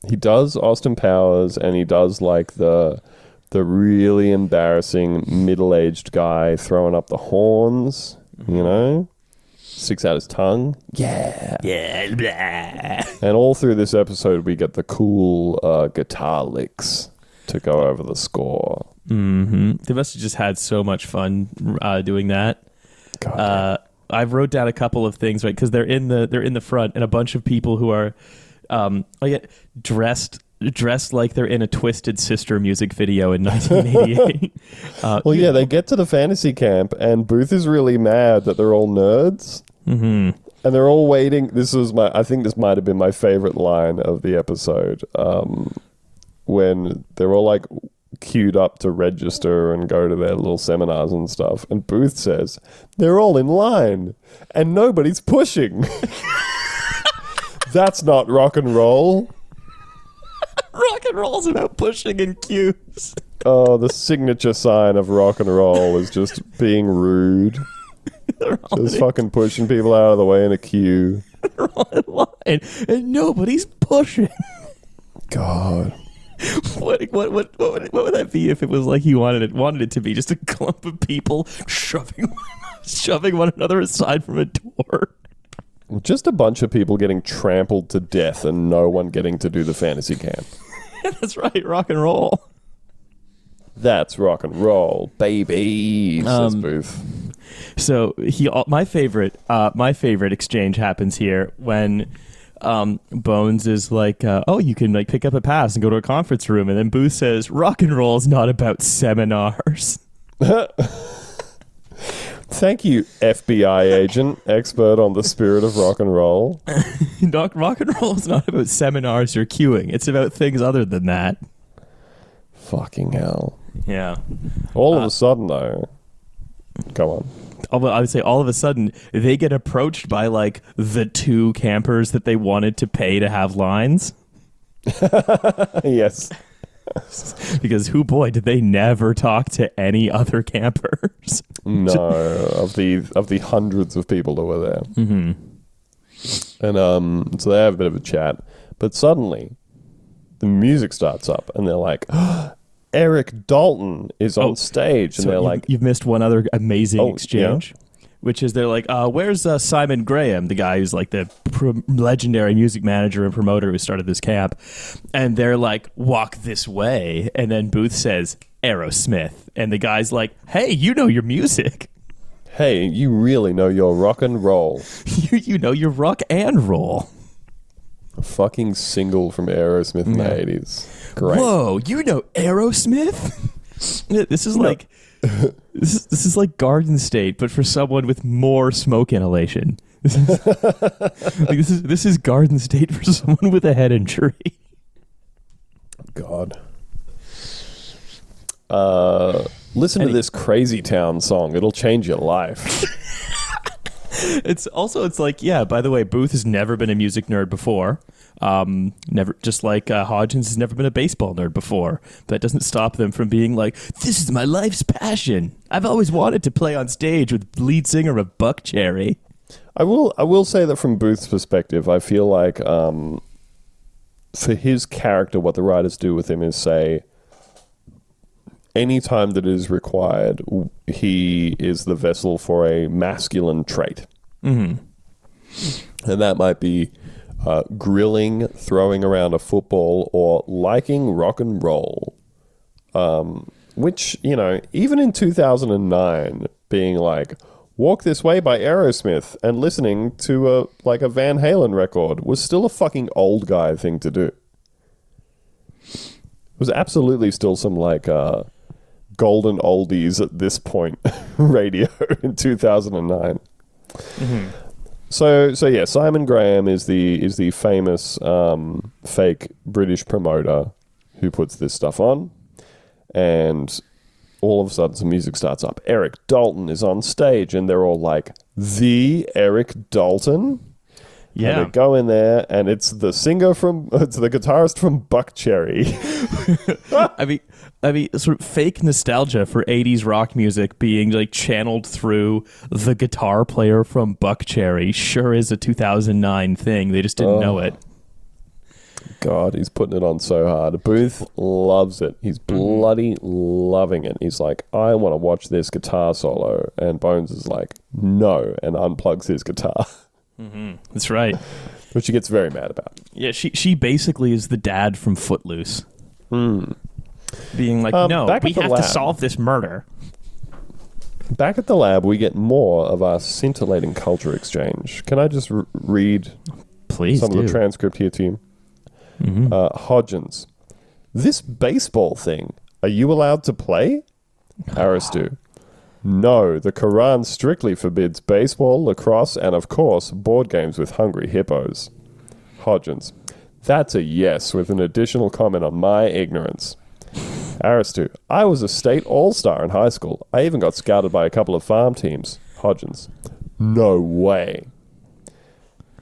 he does Austin Powers, and he does like the the really embarrassing middle aged guy throwing up the horns. You know, sticks out his tongue. Yeah, Yeah. Blah. and all through this episode, we get the cool uh, guitar licks to go over the score. Hmm They must have just had so much fun uh, doing that. God, Uh, I wrote down a couple of things, right? Because they're in the they're in the front, and a bunch of people who are, um, like dressed dressed like they're in a Twisted Sister music video in (laughs) 1988. (laughs) uh, well, yeah, they get to the fantasy camp, and Booth is really mad that they're all nerds. mhm. and they're all waiting. This was my. I think this might have been my favorite line of the episode. Um, when they're all like queued up to register and go to their little seminars and stuff, and Booth says they're all in line and nobody's pushing. (laughs) That's not rock and roll. Rock and roll's about pushing in queues. Oh, the signature sign of rock and roll is just being rude. Just in- fucking pushing people out of the way in a queue. (laughs) they're all in line, and nobody's pushing. God. (laughs) what, what, what, what, would, what would that be if it was like he wanted it wanted it to be just a clump of people shoving (laughs) shoving one another aside from a door? Just a bunch of people getting trampled to death and no one getting to do the fantasy camp. (laughs) That's right, rock and roll. That's rock and roll, baby, Um, Booth. So he, my favorite, uh, my favorite exchange happens here when um, Bones is like, uh, "Oh, you can like pick up a pass and go to a conference room," and then Booth says, "Rock and roll is not about seminars." (laughs) Thank you, FBI agent, expert on the spirit of rock and roll. (laughs) Doc, rock and roll is not about seminars or queuing; it's about things other than that. Fucking hell. Yeah. All Uh, of a sudden, though, Go on. I would say all of a sudden they get approached by like the two campers that they wanted to pay to have lines. (laughs) yes. (laughs) Because who boy did they never talk to any other campers? No, (laughs) of the of the hundreds of people that were there. Mm-hmm. And um, so they have a bit of a chat, but suddenly the music starts up, and they're like, (gasps) "Eric Dalton is on Oh, stage," and So they're you- like, you've missed one other amazing Oh, yeah. exchange, which is they're like, uh, "Where's uh, Simon Graham, the guy who's like the pro- legendary music manager and promoter who started this camp?" And they're like, "Walk this way," and then Booth says, "Aerosmith," and the guy's like, "Hey, you know your music." "Hey, you really know your rock and roll." (laughs) you, you know your rock and roll. A fucking single from Aerosmith in the eighties. Great. Whoa, you know Aerosmith? (laughs) This is like this is, this is like Garden State, but for someone with more smoke inhalation. This (laughs) is, like, this is this is Garden State for (laughs) someone with a head injury. God. Uh, listen to this Crazy Town song. It'll change your life. It's also it's like yeah. By the way, Booth has never been a music nerd before. Um, never just like uh, Hodgins has never been a baseball nerd before. That doesn't stop them from being like, this is my life's passion. I've always wanted to play on stage with lead singer of Buckcherry. I will. I will say that from Booth's perspective, I feel like um, for his character, what the writers do with him is say, anytime that is required, he is the vessel for a masculine trait, mm-hmm. and that might be uh, grilling, throwing around a football, or liking rock and roll. Um, which you know, even in two thousand and nine, being like. Walk This Way by Aerosmith and listening to a like a Van Halen record was still a fucking old guy thing to do. It was absolutely still some like uh, golden oldies at this point (laughs) radio in 2009. So so yeah, Simon Graham is the is the famous um, fake British promoter who puts this stuff on, and all of a sudden some music starts up. Eric Dalton is on stage, and they're all like, "The Eric Dalton." And they go in there, and it's the singer from, (laughs) it's the guitarist from Buckcherry. (laughs) I mean, I mean, sort of fake nostalgia for '80s rock music being like channeled through the guitar player from Buckcherry sure is a 2009 thing. They just didn't know it. God, he's putting it on so hard. Booth loves it. He's mm-hmm. bloody loving it. He's like, I want to watch this guitar solo. And Bones is like, no, and unplugs his guitar, (laughs) That's right. which he gets very mad about. Yeah, she she basically is the dad from Footloose. Being like, Um, no, back we have lab. to solve this murder. Back at the lab, we get more of our scintillating culture exchange. Can I just r- read Please some do. of the transcript here to you? Uh, Hodgins. This baseball thing, are you allowed to play? Arastoo. No, the Quran strictly forbids baseball, lacrosse, and of course, board games with hungry hippos. Hodgins. That's a yes, with an additional comment on my ignorance. Arastoo. I was a state all star in high school. I even got scouted by a couple of farm teams. Hodgins. No way.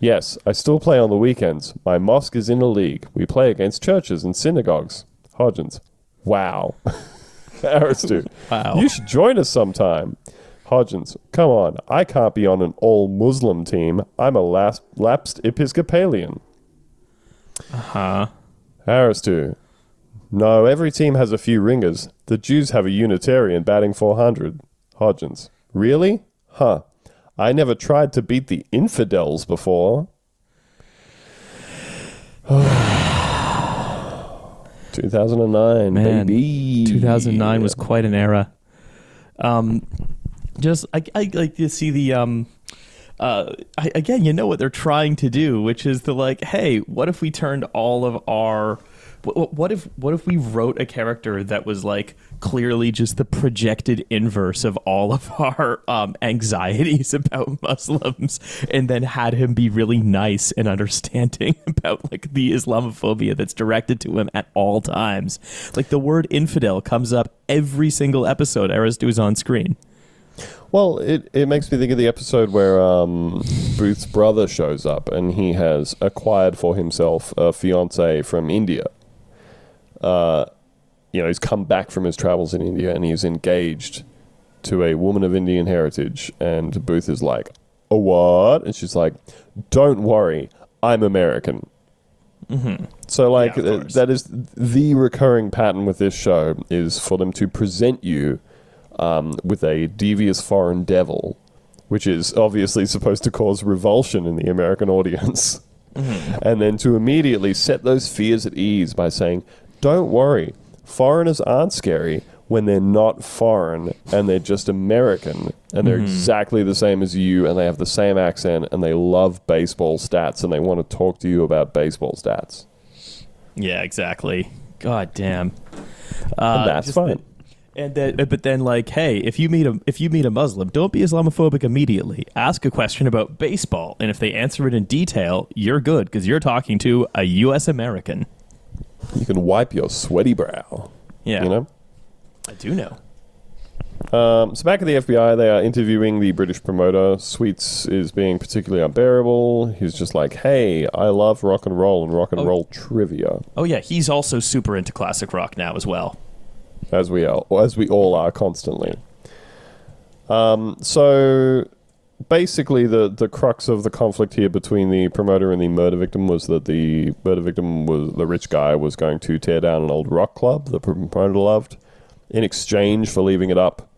Yes, I still play on the weekends. My mosque is in a league. We play against churches and synagogues. Hodgins. Wow. (laughs) (laughs) Arastoo. Wow. You should join us sometime. Hodgins. Come on. I can't be on an all Muslim team. I'm a las- lapsed Episcopalian. Uh huh? Arastoo. No, every team has a few ringers. The Jews have a Unitarian batting 400. Hodgins. Really? Huh. I never tried to beat the infidels before. (sighs) (sighs) 2009, Man, baby. 2009 was quite an era. Um, just I, I like to see the um, uh, I, again, you know what they're trying to do, which is to like, hey, what if we turned all of our what, if what if we wrote a character that was like clearly just the projected inverse of all of our um, anxieties (laughs) about Muslims, and then had him be really nice and understanding (laughs) about like the Islamophobia that's directed to him at all times. Like the word infidel comes up every single episode Arastoo is on screen. Well, it, it makes me think of the episode where um, Booth's brother shows up and he has acquired for himself a fiance from India. Uh, you know, he's come back from his travels in India and he's engaged to a woman of Indian heritage. And Booth is like, a what? And she's like, don't worry, I'm American. So, like, Yeah, uh, that is the recurring pattern with this show is for them to present you um, with a devious foreign devil, which is obviously supposed to cause revulsion in the American (laughs) audience, and then to immediately set those fears at ease by saying, "Don't worry, foreigners aren't scary." When they're not foreign and they're just American and they're exactly the same as you and they have the same accent and they love baseball stats and they want to talk to you about baseball stats. Yeah, exactly. God damn. Uh, And that's fine. the- and then, but then, like, hey, if you meet a if you meet a Muslim, don't be Islamophobic immediately. Ask a question about baseball, and if they answer it in detail, you're good because you're talking to a U.S. American. You can wipe your sweaty brow. Yeah, You know? I do know. Um, so back at the FBI, they are interviewing the British promoter. Sweets is being particularly unbearable. He's just like, "Hey, I love rock and roll and rock and Oh. roll trivia, Oh yeah, he's also super into classic rock now as well. as we are, as we all are constantly." Um, so basically, the the crux of the conflict here between the promoter and the murder victim was that the murder victim was the rich guy was going to tear down an old rock club the promoter loved. In exchange for leaving it up,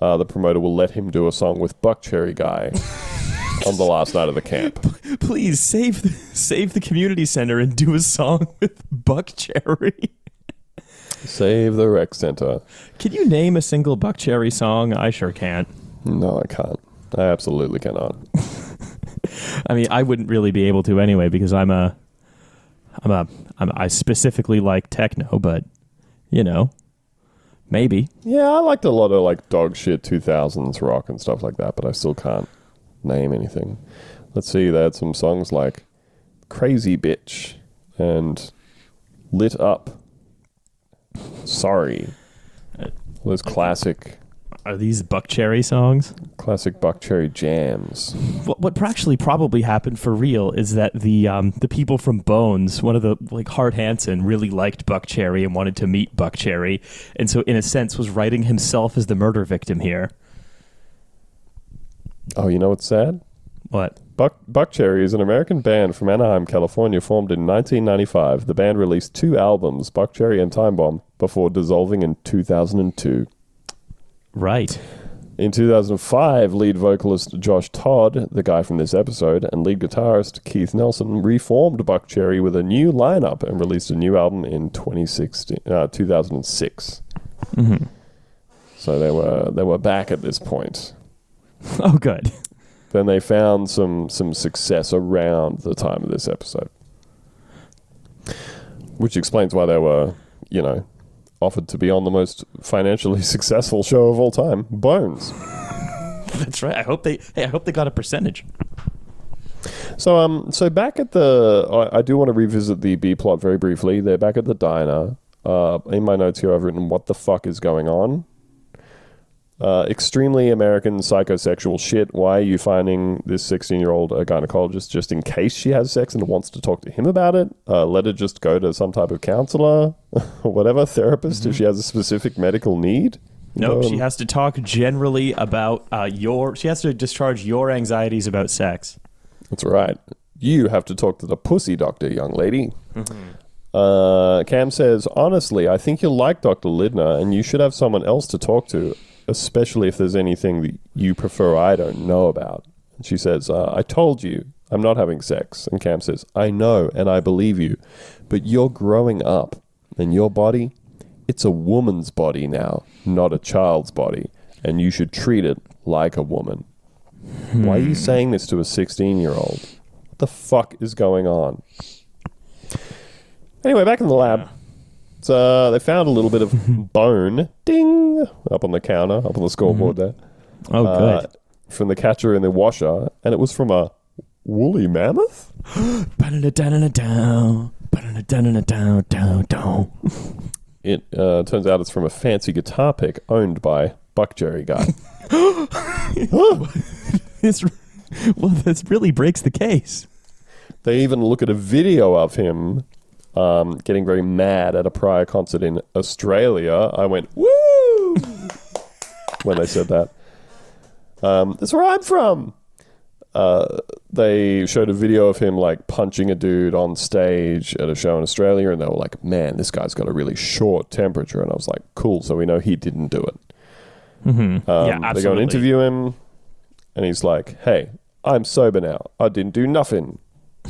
uh, the promoter will let him do a song with Buckcherry Guy (laughs) on the last night of the camp. Please save the, save the community center and do a song with Buckcherry. Save the rec center. Can you name a single Buckcherry song? I sure can't. No, I can't. I absolutely cannot. (laughs) I mean, I wouldn't really be able to anyway because I'm a, I'm a, I'm, I specifically like techno, but you know, maybe. Yeah, I liked a lot of like dog shit 2000s rock and stuff like that, but I still can't name anything. Let's see, they had some songs like Crazy Bitch and Lit Up. Sorry. Uh, Those classic, Are these Buckcherry songs? classic Buckcherry jams. What, what actually probably happened for real is that the um, the people from Bones, one of the like Hart Hanson, really liked Buckcherry and wanted to meet Buckcherry, and so in a sense was writing himself as the murder victim here. Oh, you know what's sad? What? Buck Buckcherry is an American band from Anaheim, California, formed in 1995. The band released two albums, Buckcherry and Time Bomb, before dissolving in 2002. Right. In 2005, lead vocalist Josh Todd, the guy from this episode, and lead guitarist Keith Nelson reformed Buckcherry with a new lineup and released a new album in 2016, uh, 2006. So they were they were back at this point. (laughs) Oh, good. Then they found some some success around the time of this episode, which explains why they were, you know, offered to be on the most financially (laughs) successful show of all time, Bones. (laughs) That's right. I hope they. Hey, I hope they got a percentage. So um, so back at the, I, I do want to revisit the B plot very briefly. They're back at the diner. Uh, in my notes here, I've written, "What the fuck is going on?" Uh, extremely American psychosexual shit. Why are you finding this 16 year old a gynecologist just in case she has sex and wants to talk to him about it? Uh, let her just go to some type of counselor (laughs) or whatever, therapist if she has a specific medical need. No, know, she has to talk generally about uh, your. She has to discharge your anxieties about sex. That's right. You have to talk to the pussy doctor, young lady. Uh, Cam says, honestly, I think you'll like Dr. Lidner and you should have someone else to talk to, especially if there's anything that you prefer I don't know about. And she says, uh, I told you I'm not having sex. And Cam says, I know and I believe you, but you're growing up and your body, it's a woman's body now, not a child's body, and you should treat it like a woman. Why are you saying this to a 16 year old? What the fuck is going on? Anyway, back in the lab, it's, uh, they found a little bit of (laughs) bone, ding, up on the counter, up on the scoreboard there, Oh, uh, good. from the catcher and the washer, and it was from a woolly mammoth. (gasps) (laughs) It uh, turns out it's from a fancy guitar pick owned by Buckcherry Guy. (laughs) (gasps) This, well, this really breaks the case. They even look at a video of him um, getting very mad at a prior concert in Australia. I went, woo! (laughs) when they said that. Um, that's where I'm from. Uh, they showed a video of him like punching a dude on stage at a show in Australia, and they were like, "Man, this guy's got a really short temperature." And I was like, "Cool." So we know he didn't do it. Mm-hmm. Um, yeah, They go and interview him, and he's like, "Hey, I'm sober now. I didn't do nothing." (laughs)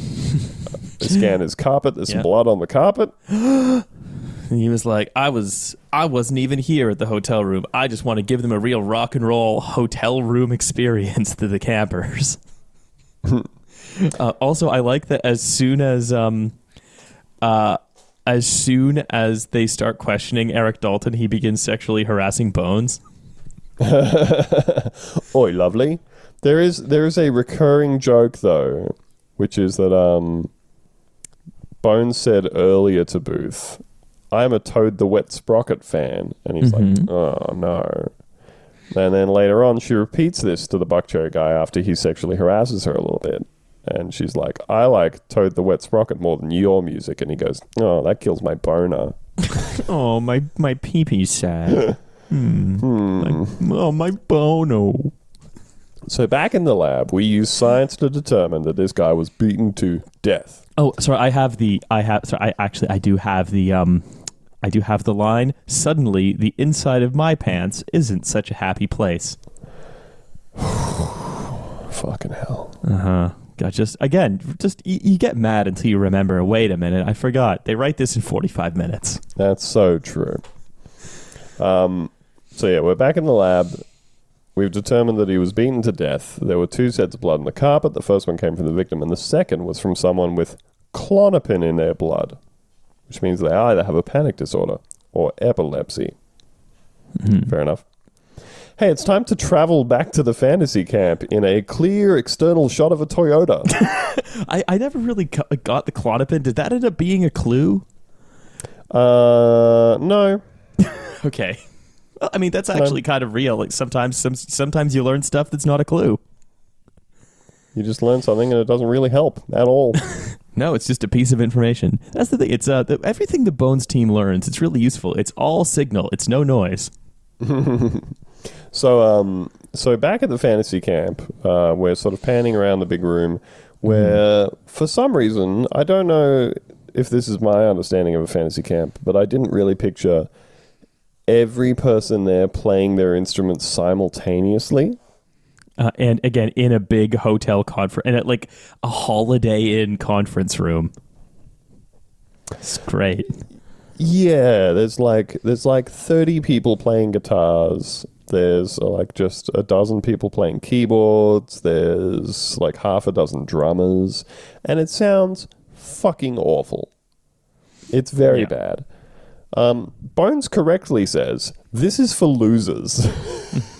they scan his carpet. There's Yeah. some blood on the carpet. (gasps) And he was like, "I was, I wasn't even here at the hotel room. I just want to give them a real rock and roll hotel room experience to the campers." (laughs) uh, also, I like that as soon as, um, uh, as soon as they start questioning Eric Dalton, he begins sexually harassing Bones. (laughs) Oi, lovely. There is there is a recurring joke though, which is that um, Bones said earlier to Booth, "I am a Toad the Wet Sprocket fan," and he's like, "Oh no." And then later on, she repeats this to the Buckcherry guy after he sexually harasses her a little bit. And she's like, I like Toad the Wet Sprocket more than your music. And he goes, Oh, that kills my boner. (laughs) Oh, my my pee pee sad. (laughs) hmm. My- oh, my bono. So back in the lab, we use science to determine that this guy was beaten to death. Oh, sorry. I have the. I have. Sorry. I actually. I do have the. Um. I do have the line. Suddenly, the inside of my pants isn't such a happy place. (sighs) Fucking hell. Uh huh. Just again, just you, you get mad until you remember. Wait a minute, I forgot. They write this in forty-five minutes. That's so true. Um, so yeah, we're back in the lab. We've determined that he was beaten to death. There were two sets of blood on the carpet. The first one came from the victim, and the second was from someone with Klonopin in their blood, which means they either have a panic disorder or epilepsy. Fair enough. Hey, it's time to travel back to the fantasy camp in a clear external shot of a Toyota. (laughs) I, I never really got the Klonopin. Did that end up being a clue? uh, no. (laughs) Okay. Well, I mean, that's actually kind of real. Like sometimes, some, sometimes you learn stuff that's not a clue. You just learn something and it doesn't really help at all. (laughs) No, it's just a piece of information. That's the thing. It's uh, the, everything the Bones team learns. It's really useful. It's all signal. It's no noise. (laughs) So, um, so back at the fantasy camp, uh, we're sort of panning around the big room, where for some reason I don't know if this is my understanding of a fantasy camp, but I didn't really picture every person there playing their instruments simultaneously. Uh, and again, in a big hotel conference, and at like a Holiday Inn conference room. It's great. Yeah, there's like there's like thirty people playing guitars. There's uh, like just a dozen people playing keyboards. There's like half a dozen drummers, and it sounds fucking awful. It's very Yeah. bad. Um, Bones correctly says this is for losers. (laughs)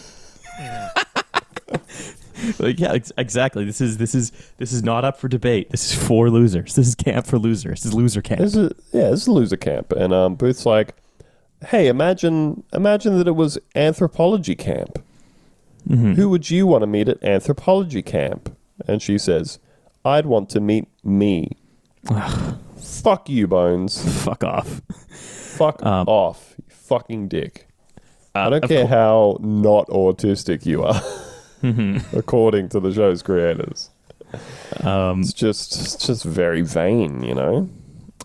(laughs) Like, yeah, ex- exactly. This is this is this is not up for debate. This is for losers. This is camp for losers. This is loser camp. This is yeah, this is loser camp, and um, Booth's like, "Hey, imagine imagine that it was anthropology camp. Who would you want to meet at anthropology camp?" And she says, "I'd want to meet me." Fuck you, Bones. (laughs) Fuck off. Fuck Um, off, you fucking dick. I don't care cour- how not autistic you are, (laughs) according to the show's creators. Um, It's just it's just very vain, you know.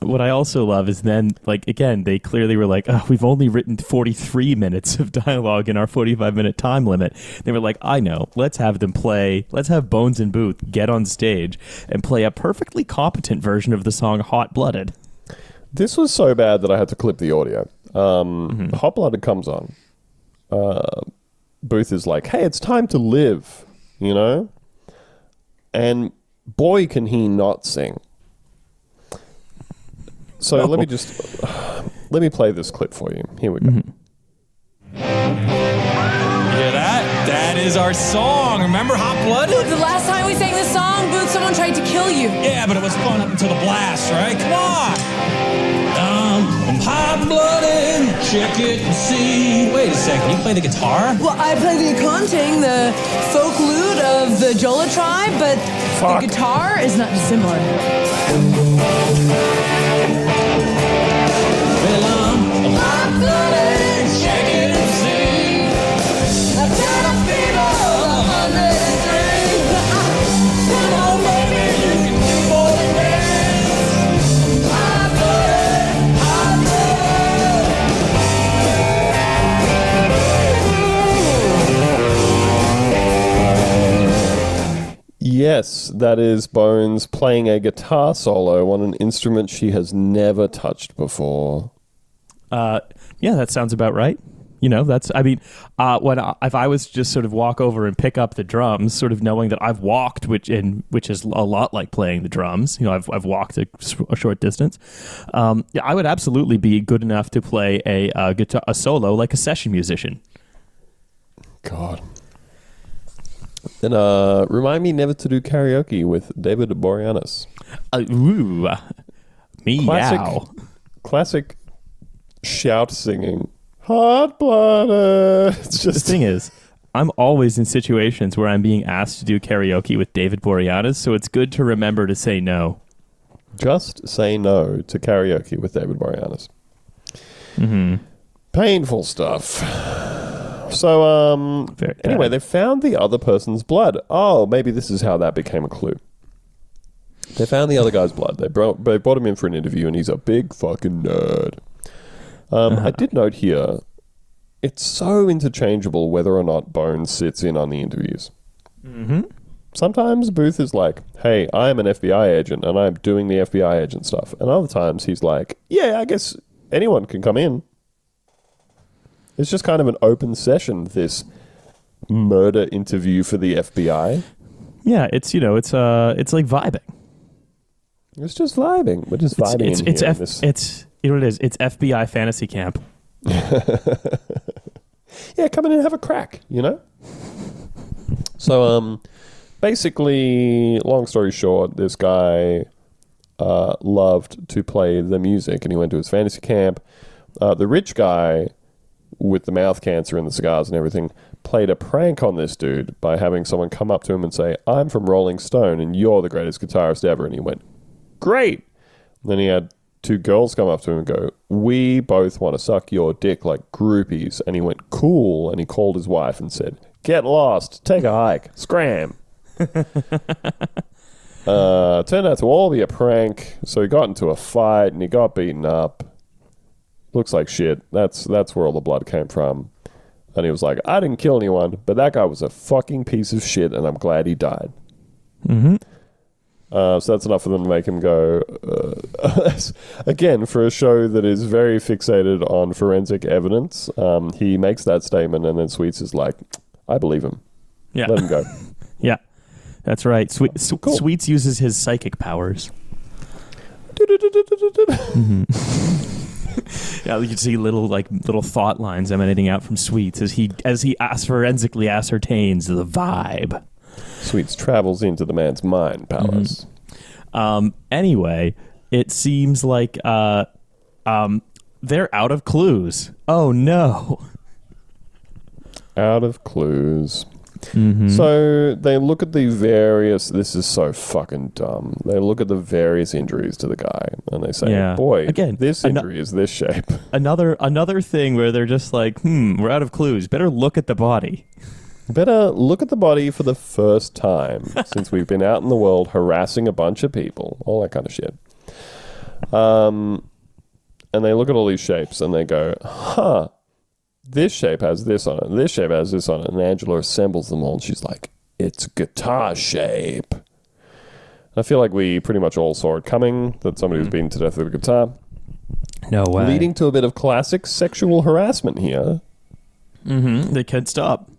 What I also love is then, like, again, they clearly were like, oh, we've only written 43 (laughs) minutes of dialogue in our 45 minute time limit. They were like, I know, let's have them play, let's have Bones and Booth get on stage and play a perfectly competent version of the song Hot Blooded. This was so bad that I had to clip the audio. Um, Hot Blooded comes on. Uh, Booth is like, "Hey, it's time to live," you know, and boy, can he not sing. So let me just let me play this clip for you. Here we go. You hear that? That is our song. Remember Hot Blooded? The last time we sang this song, Booth, someone tried to kill you. Yeah, but it was fun up until the blast, right? Come on. Um, I'm hot Hot-blooded, check it and see. Wait a second, you play the guitar? Well, I play the akonting, the folk lute of the Jola tribe, but Fuck. the guitar is not dissimilar. That is Bones playing a guitar solo on an instrument she has never touched before. Uh, yeah, that sounds about right. You know, that's. I mean, uh, when I, if I was just sort of walk over and pick up the drums, sort of knowing that I've walked, which in which is a lot like playing the drums. You know, I've I've walked a short distance. Um, yeah, I would absolutely be good enough to play a uh, guitar a solo like a session musician. God. Then uh, remind me never to do karaoke with David Boreanaz. Uh, ooh, meow. Classic, classic shout singing. Hot blooded. (laughs) It's The thing is, I'm always in situations where I'm being asked to do karaoke with David Boreanaz, so it's good to remember to say no. just say no to karaoke with David Boreanaz. Mm-hmm. Painful stuff. So, um, Very anyway, they found the other person's blood. Oh, maybe this is how that became a clue. They found the other guy's blood. They brought, they brought him in for an interview, and he's a big fucking nerd. Um, I did note here, it's so interchangeable whether or not Bones sits in on the interviews. Mm-hmm. Sometimes Booth is like, "Hey, I'm an FBI agent, and I'm doing the FBI agent stuff," and other times he's like, "Yeah, I guess anyone can come in." It's just kind of an open session. This murder interview for the FBI. Yeah, it's you know, it's uh, it's like vibing. It's just vibing. We're just It's vibing it's it's, here. F- it's you know what it is. It's FBI fantasy camp. (laughs) yeah, come in and have a crack, you know? So, um, basically, long story short, this guy uh, loved to play the music and he went to his fantasy camp. Uh, the rich guy with the mouth cancer and the cigars and everything played a prank on this dude by having someone come up to him and say, I'm from Rolling Stone and you're the greatest guitarist ever. And he went, Great. then he had two girls come up to him and go, We both want to suck your dick like groupies. And he went, Cool. And he called his wife and said, Get lost, take a hike, scram. (laughs) uh, turned out to all be a prank. So he got into a fight and he got beaten up. Looks like shit. That's that's where all the blood came from. And he was like, I didn't kill anyone, but that guy was a fucking piece of shit, and I'm glad he died. Mm-hmm. Uh, so that's enough for them to make him go. Uh, (laughs) again, for a show that is very fixated on forensic evidence, um, he makes that statement, and then Sweets is like, "I believe him. Yeah, Let him go." (laughs) yeah, that's right. S- Cool. Sweets uses his psychic powers. (laughs) (laughs) Yeah, you can see little like little thought lines emanating out from Sweets as he as he as forensically ascertains the vibe. Sweets travels into the man's mind palace. Um, anyway, it seems like uh, um, they're out of clues. Oh no! Out of clues. So they look at the various. This is so fucking dumb. They look at the various injuries to the guy, and they say, Yeah. "Boy, Again, this injury is this shape." (laughs) Another another thing where they're just like, hmm, we're out of clues. Better look at the body. Better look at the body for the first time (laughs) since we've been out in the world harassing a bunch of people, all that kind of shit. Um, and they look at all these shapes and they go, "Huh, this shape has this on it. This shape has this on it." And Angela assembles them all, and she's like, "It's guitar shape." I feel like we pretty much all saw it coming that somebody was beaten to death with a guitar, No way. leading to a bit of classic sexual harassment here. Mm-hmm. They can't stop.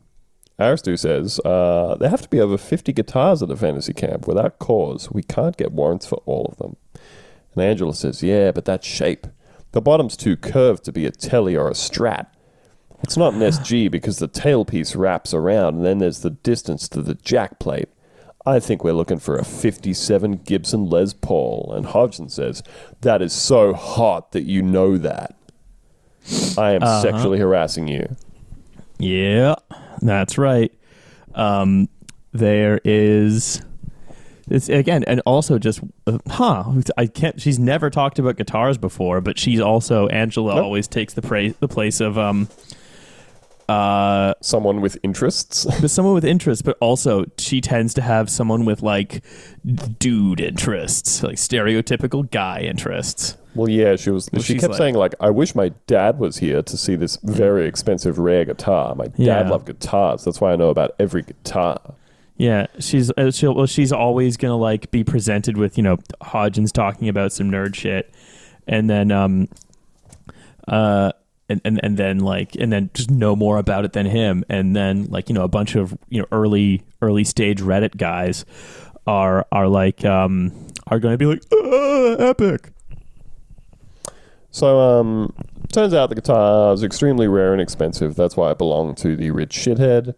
Arastoo says uh, there have to be over 50 guitars at the fantasy camp. Without cause, we can't get warrants for all of them. And Angela says, Yeah, but that shape. The bottom's too curved to be a Tele or a strat. It's not an SG because the tailpiece wraps around and then there's the distance to the jack plate. I think we're looking for a 57 Gibson Les Paul. And Hodgins says, That is so hot that you know that. I am Uh-huh. sexually harassing you. Yeah, that's right. Um, there is. It's again, and also just, uh, huh? I can't. She's never talked about guitars before, but she's also Angela. Nope. Always takes the pra- the place of um, uh, Someone with interests. (laughs) but someone with interests, but also she tends to have someone with like dude interests, like stereotypical guy interests. Well, yeah, she was. Well, she kept like- saying like, "I wish my dad was here to see this very expensive rare guitar. My dad Yeah. loved guitars. That's why I know about every guitar." Yeah, she's uh, she'll, well, she's always gonna like be presented with you know Hodgins talking about some nerd shit, and then um, uh, and, and and then like and then just know more about it than him, and then like you know a bunch of you know early early stage Reddit guys are are like um are going to be like "Uh, epic. So, um, turns out the guitar is extremely rare and expensive. That's why it belonged to the rich shithead.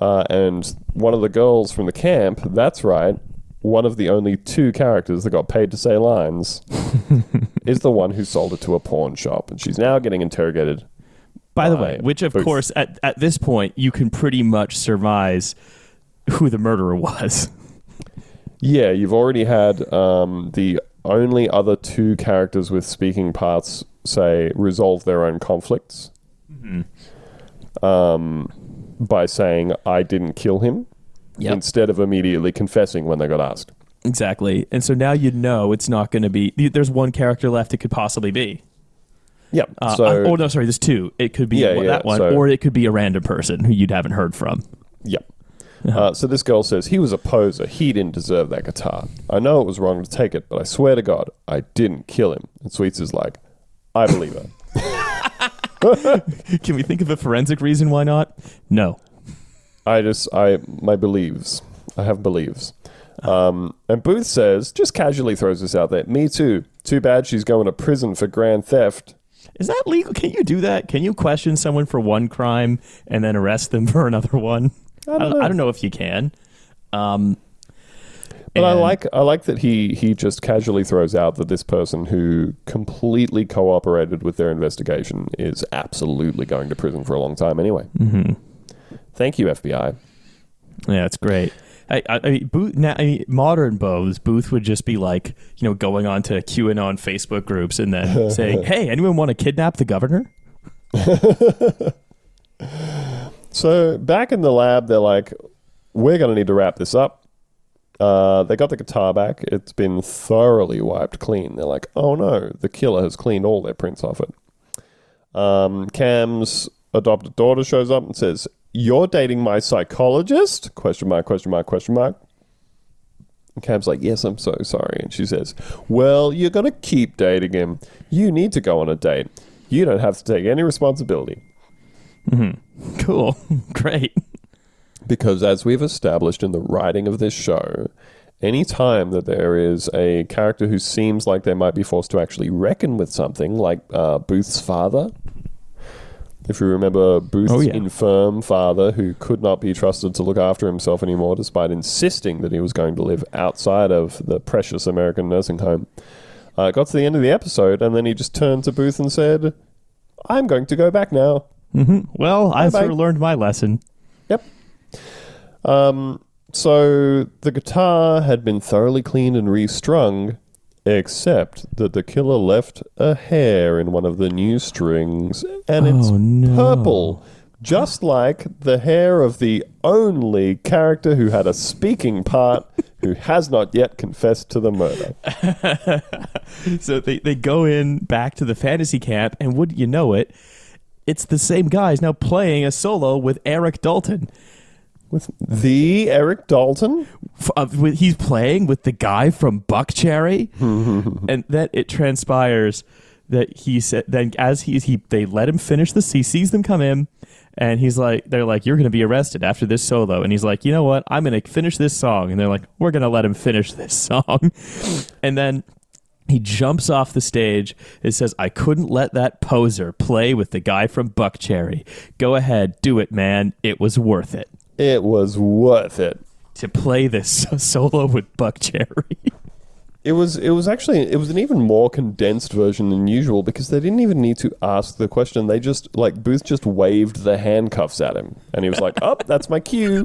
Uh, and one of the girls from the camp, that's right, one of the only two characters that got paid to say lines, (laughs) is the one who sold it to a pawn shop. And she's now getting interrogated. By the way, which of Booth. course at at this point you can pretty much surmise who the murderer was. Yeah, you've already had um, the only other two characters with speaking parts say resolve their own conflicts um, by saying, I didn't kill him, Yep. instead of immediately confessing when they got asked. Exactly. And so now you know it's not going to be. There's one character left it could possibly be. Yep. Uh, so, uh, oh, no, sorry. There's two. It could be Yeah, one- yeah, that one, so- or it could be a random person who you haven't heard from. Yep. Uh, so this girl says he was a poser. He didn't deserve that guitar. I know it was wrong to take it, but I swear to God, I didn't kill him. And Sweets is like, I believe her. (laughs) Can we think of a forensic reason why not? No. I just I my believes. I have believes. Um, and Booth says, just casually throws this out there. Me too. Too bad she's going to prison for grand theft. Is that legal? Can you do that? Can you question someone for one crime and then arrest them (laughs) for another one? I don't know. I don't know if you can. Um, But I like I like that he he just casually throws out that this person who completely cooperated with their investigation is absolutely going to prison for a long time anyway. Mm-hmm. Thank you, FBI. Yeah, it's great. I, I, I mean, Booth, now, I mean, modern Bose, Booth would just be like, you know, going on to QAnon Facebook groups and then (laughs) saying, "Hey, anyone want to kidnap the governor?" (laughs) So back in the lab, they're like, "We're going to need to wrap this up." Uh, they got the guitar back. It's been thoroughly wiped clean. They're like, "Oh no, the killer has cleaned all their prints off it." Um, Cam's adopted daughter shows up and says, "You're dating my psychologist?" Question mark? Question mark? Question mark? And Cam's like, "Yes, I'm so sorry." And she says, "Well, you're gonna keep dating him. You need to go on a date. You don't have to take any responsibility." hmm (laughs) Cool, (laughs) great. Because as we've established in the writing of this show, any time that there is a character who seems like they might be forced to actually reckon with something, like uh, Booth's father, if you remember Booth's Oh, yeah. infirm father who could not be trusted to look after himself anymore despite insisting that he was going to live outside of the precious American nursing home, uh, got to the end of the episode and then he just turned to Booth and said, I'm going to go back now. Well, I Bye-bye. sort of learned my lesson. Yep. Um, so the guitar had been thoroughly cleaned and restrung, except that the killer left a hair in one of the new strings, and it's Oh, no. purple. Just like the hair of the only character who had a speaking part who has not yet confessed to the murder. (laughs) So they, they go in back to the fantasy camp, and would you know it, it's the same guys now playing a solo with Eric Dalton. With the Eric Dalton? Uh, he's playing with the guy from Buckcherry, (laughs) and then it transpires that he said. Then as he's he, they let him finish the. He sees them come in, and he's like, they're like, "You're going to be arrested after this solo," and he's like, "You know what? I'm going to finish this song," and they're like, "We're going to let him finish this song," (laughs) and then. He jumps off the stage. It says, I couldn't let that poser play with the guy from Buckcherry. Go ahead, do it, man. It was worth it It was worth it. To play this (laughs) solo with Buckcherry. It was it was actually it was an even more condensed version than usual because they didn't even need to ask the question. They just like Booth just waved the handcuffs at him, and he was like, "Up, that's my cue."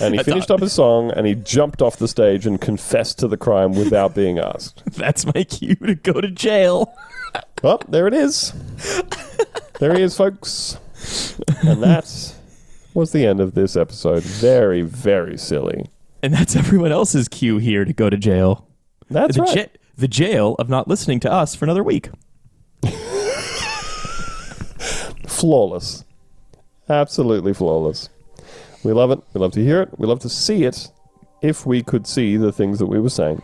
And he finished up his song, and he jumped off the stage and confessed to the crime without being asked. (laughs) That's my cue to go to jail. Well, there it is. There he is, folks. And that was the end of this episode. Very, very silly. And that's everyone else's cue here to go to jail. That's the, right. ja- the jail of not listening to us for another week. flawless. Absolutely flawless. We love it. We love to hear it. We love to see it if we could see the things that we were saying.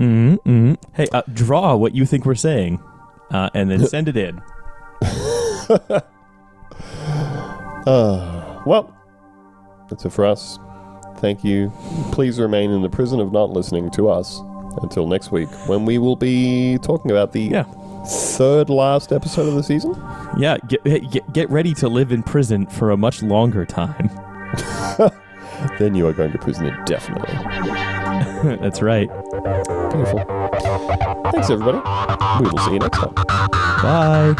Mm-hmm. Hey, uh, draw what you think we're saying, uh, and then (laughs) send it in. (laughs) Well, that's it for us. Thank you. Please remain in the prison of not listening to us until next week when we will be talking about the Yeah, third last episode of the season. yeah. Get, get get ready to live in prison for a much longer time. (laughs) Then you are going to prison indefinitely. (laughs) that's right. Beautiful. Thanks, everybody. We will see you next time. Bye.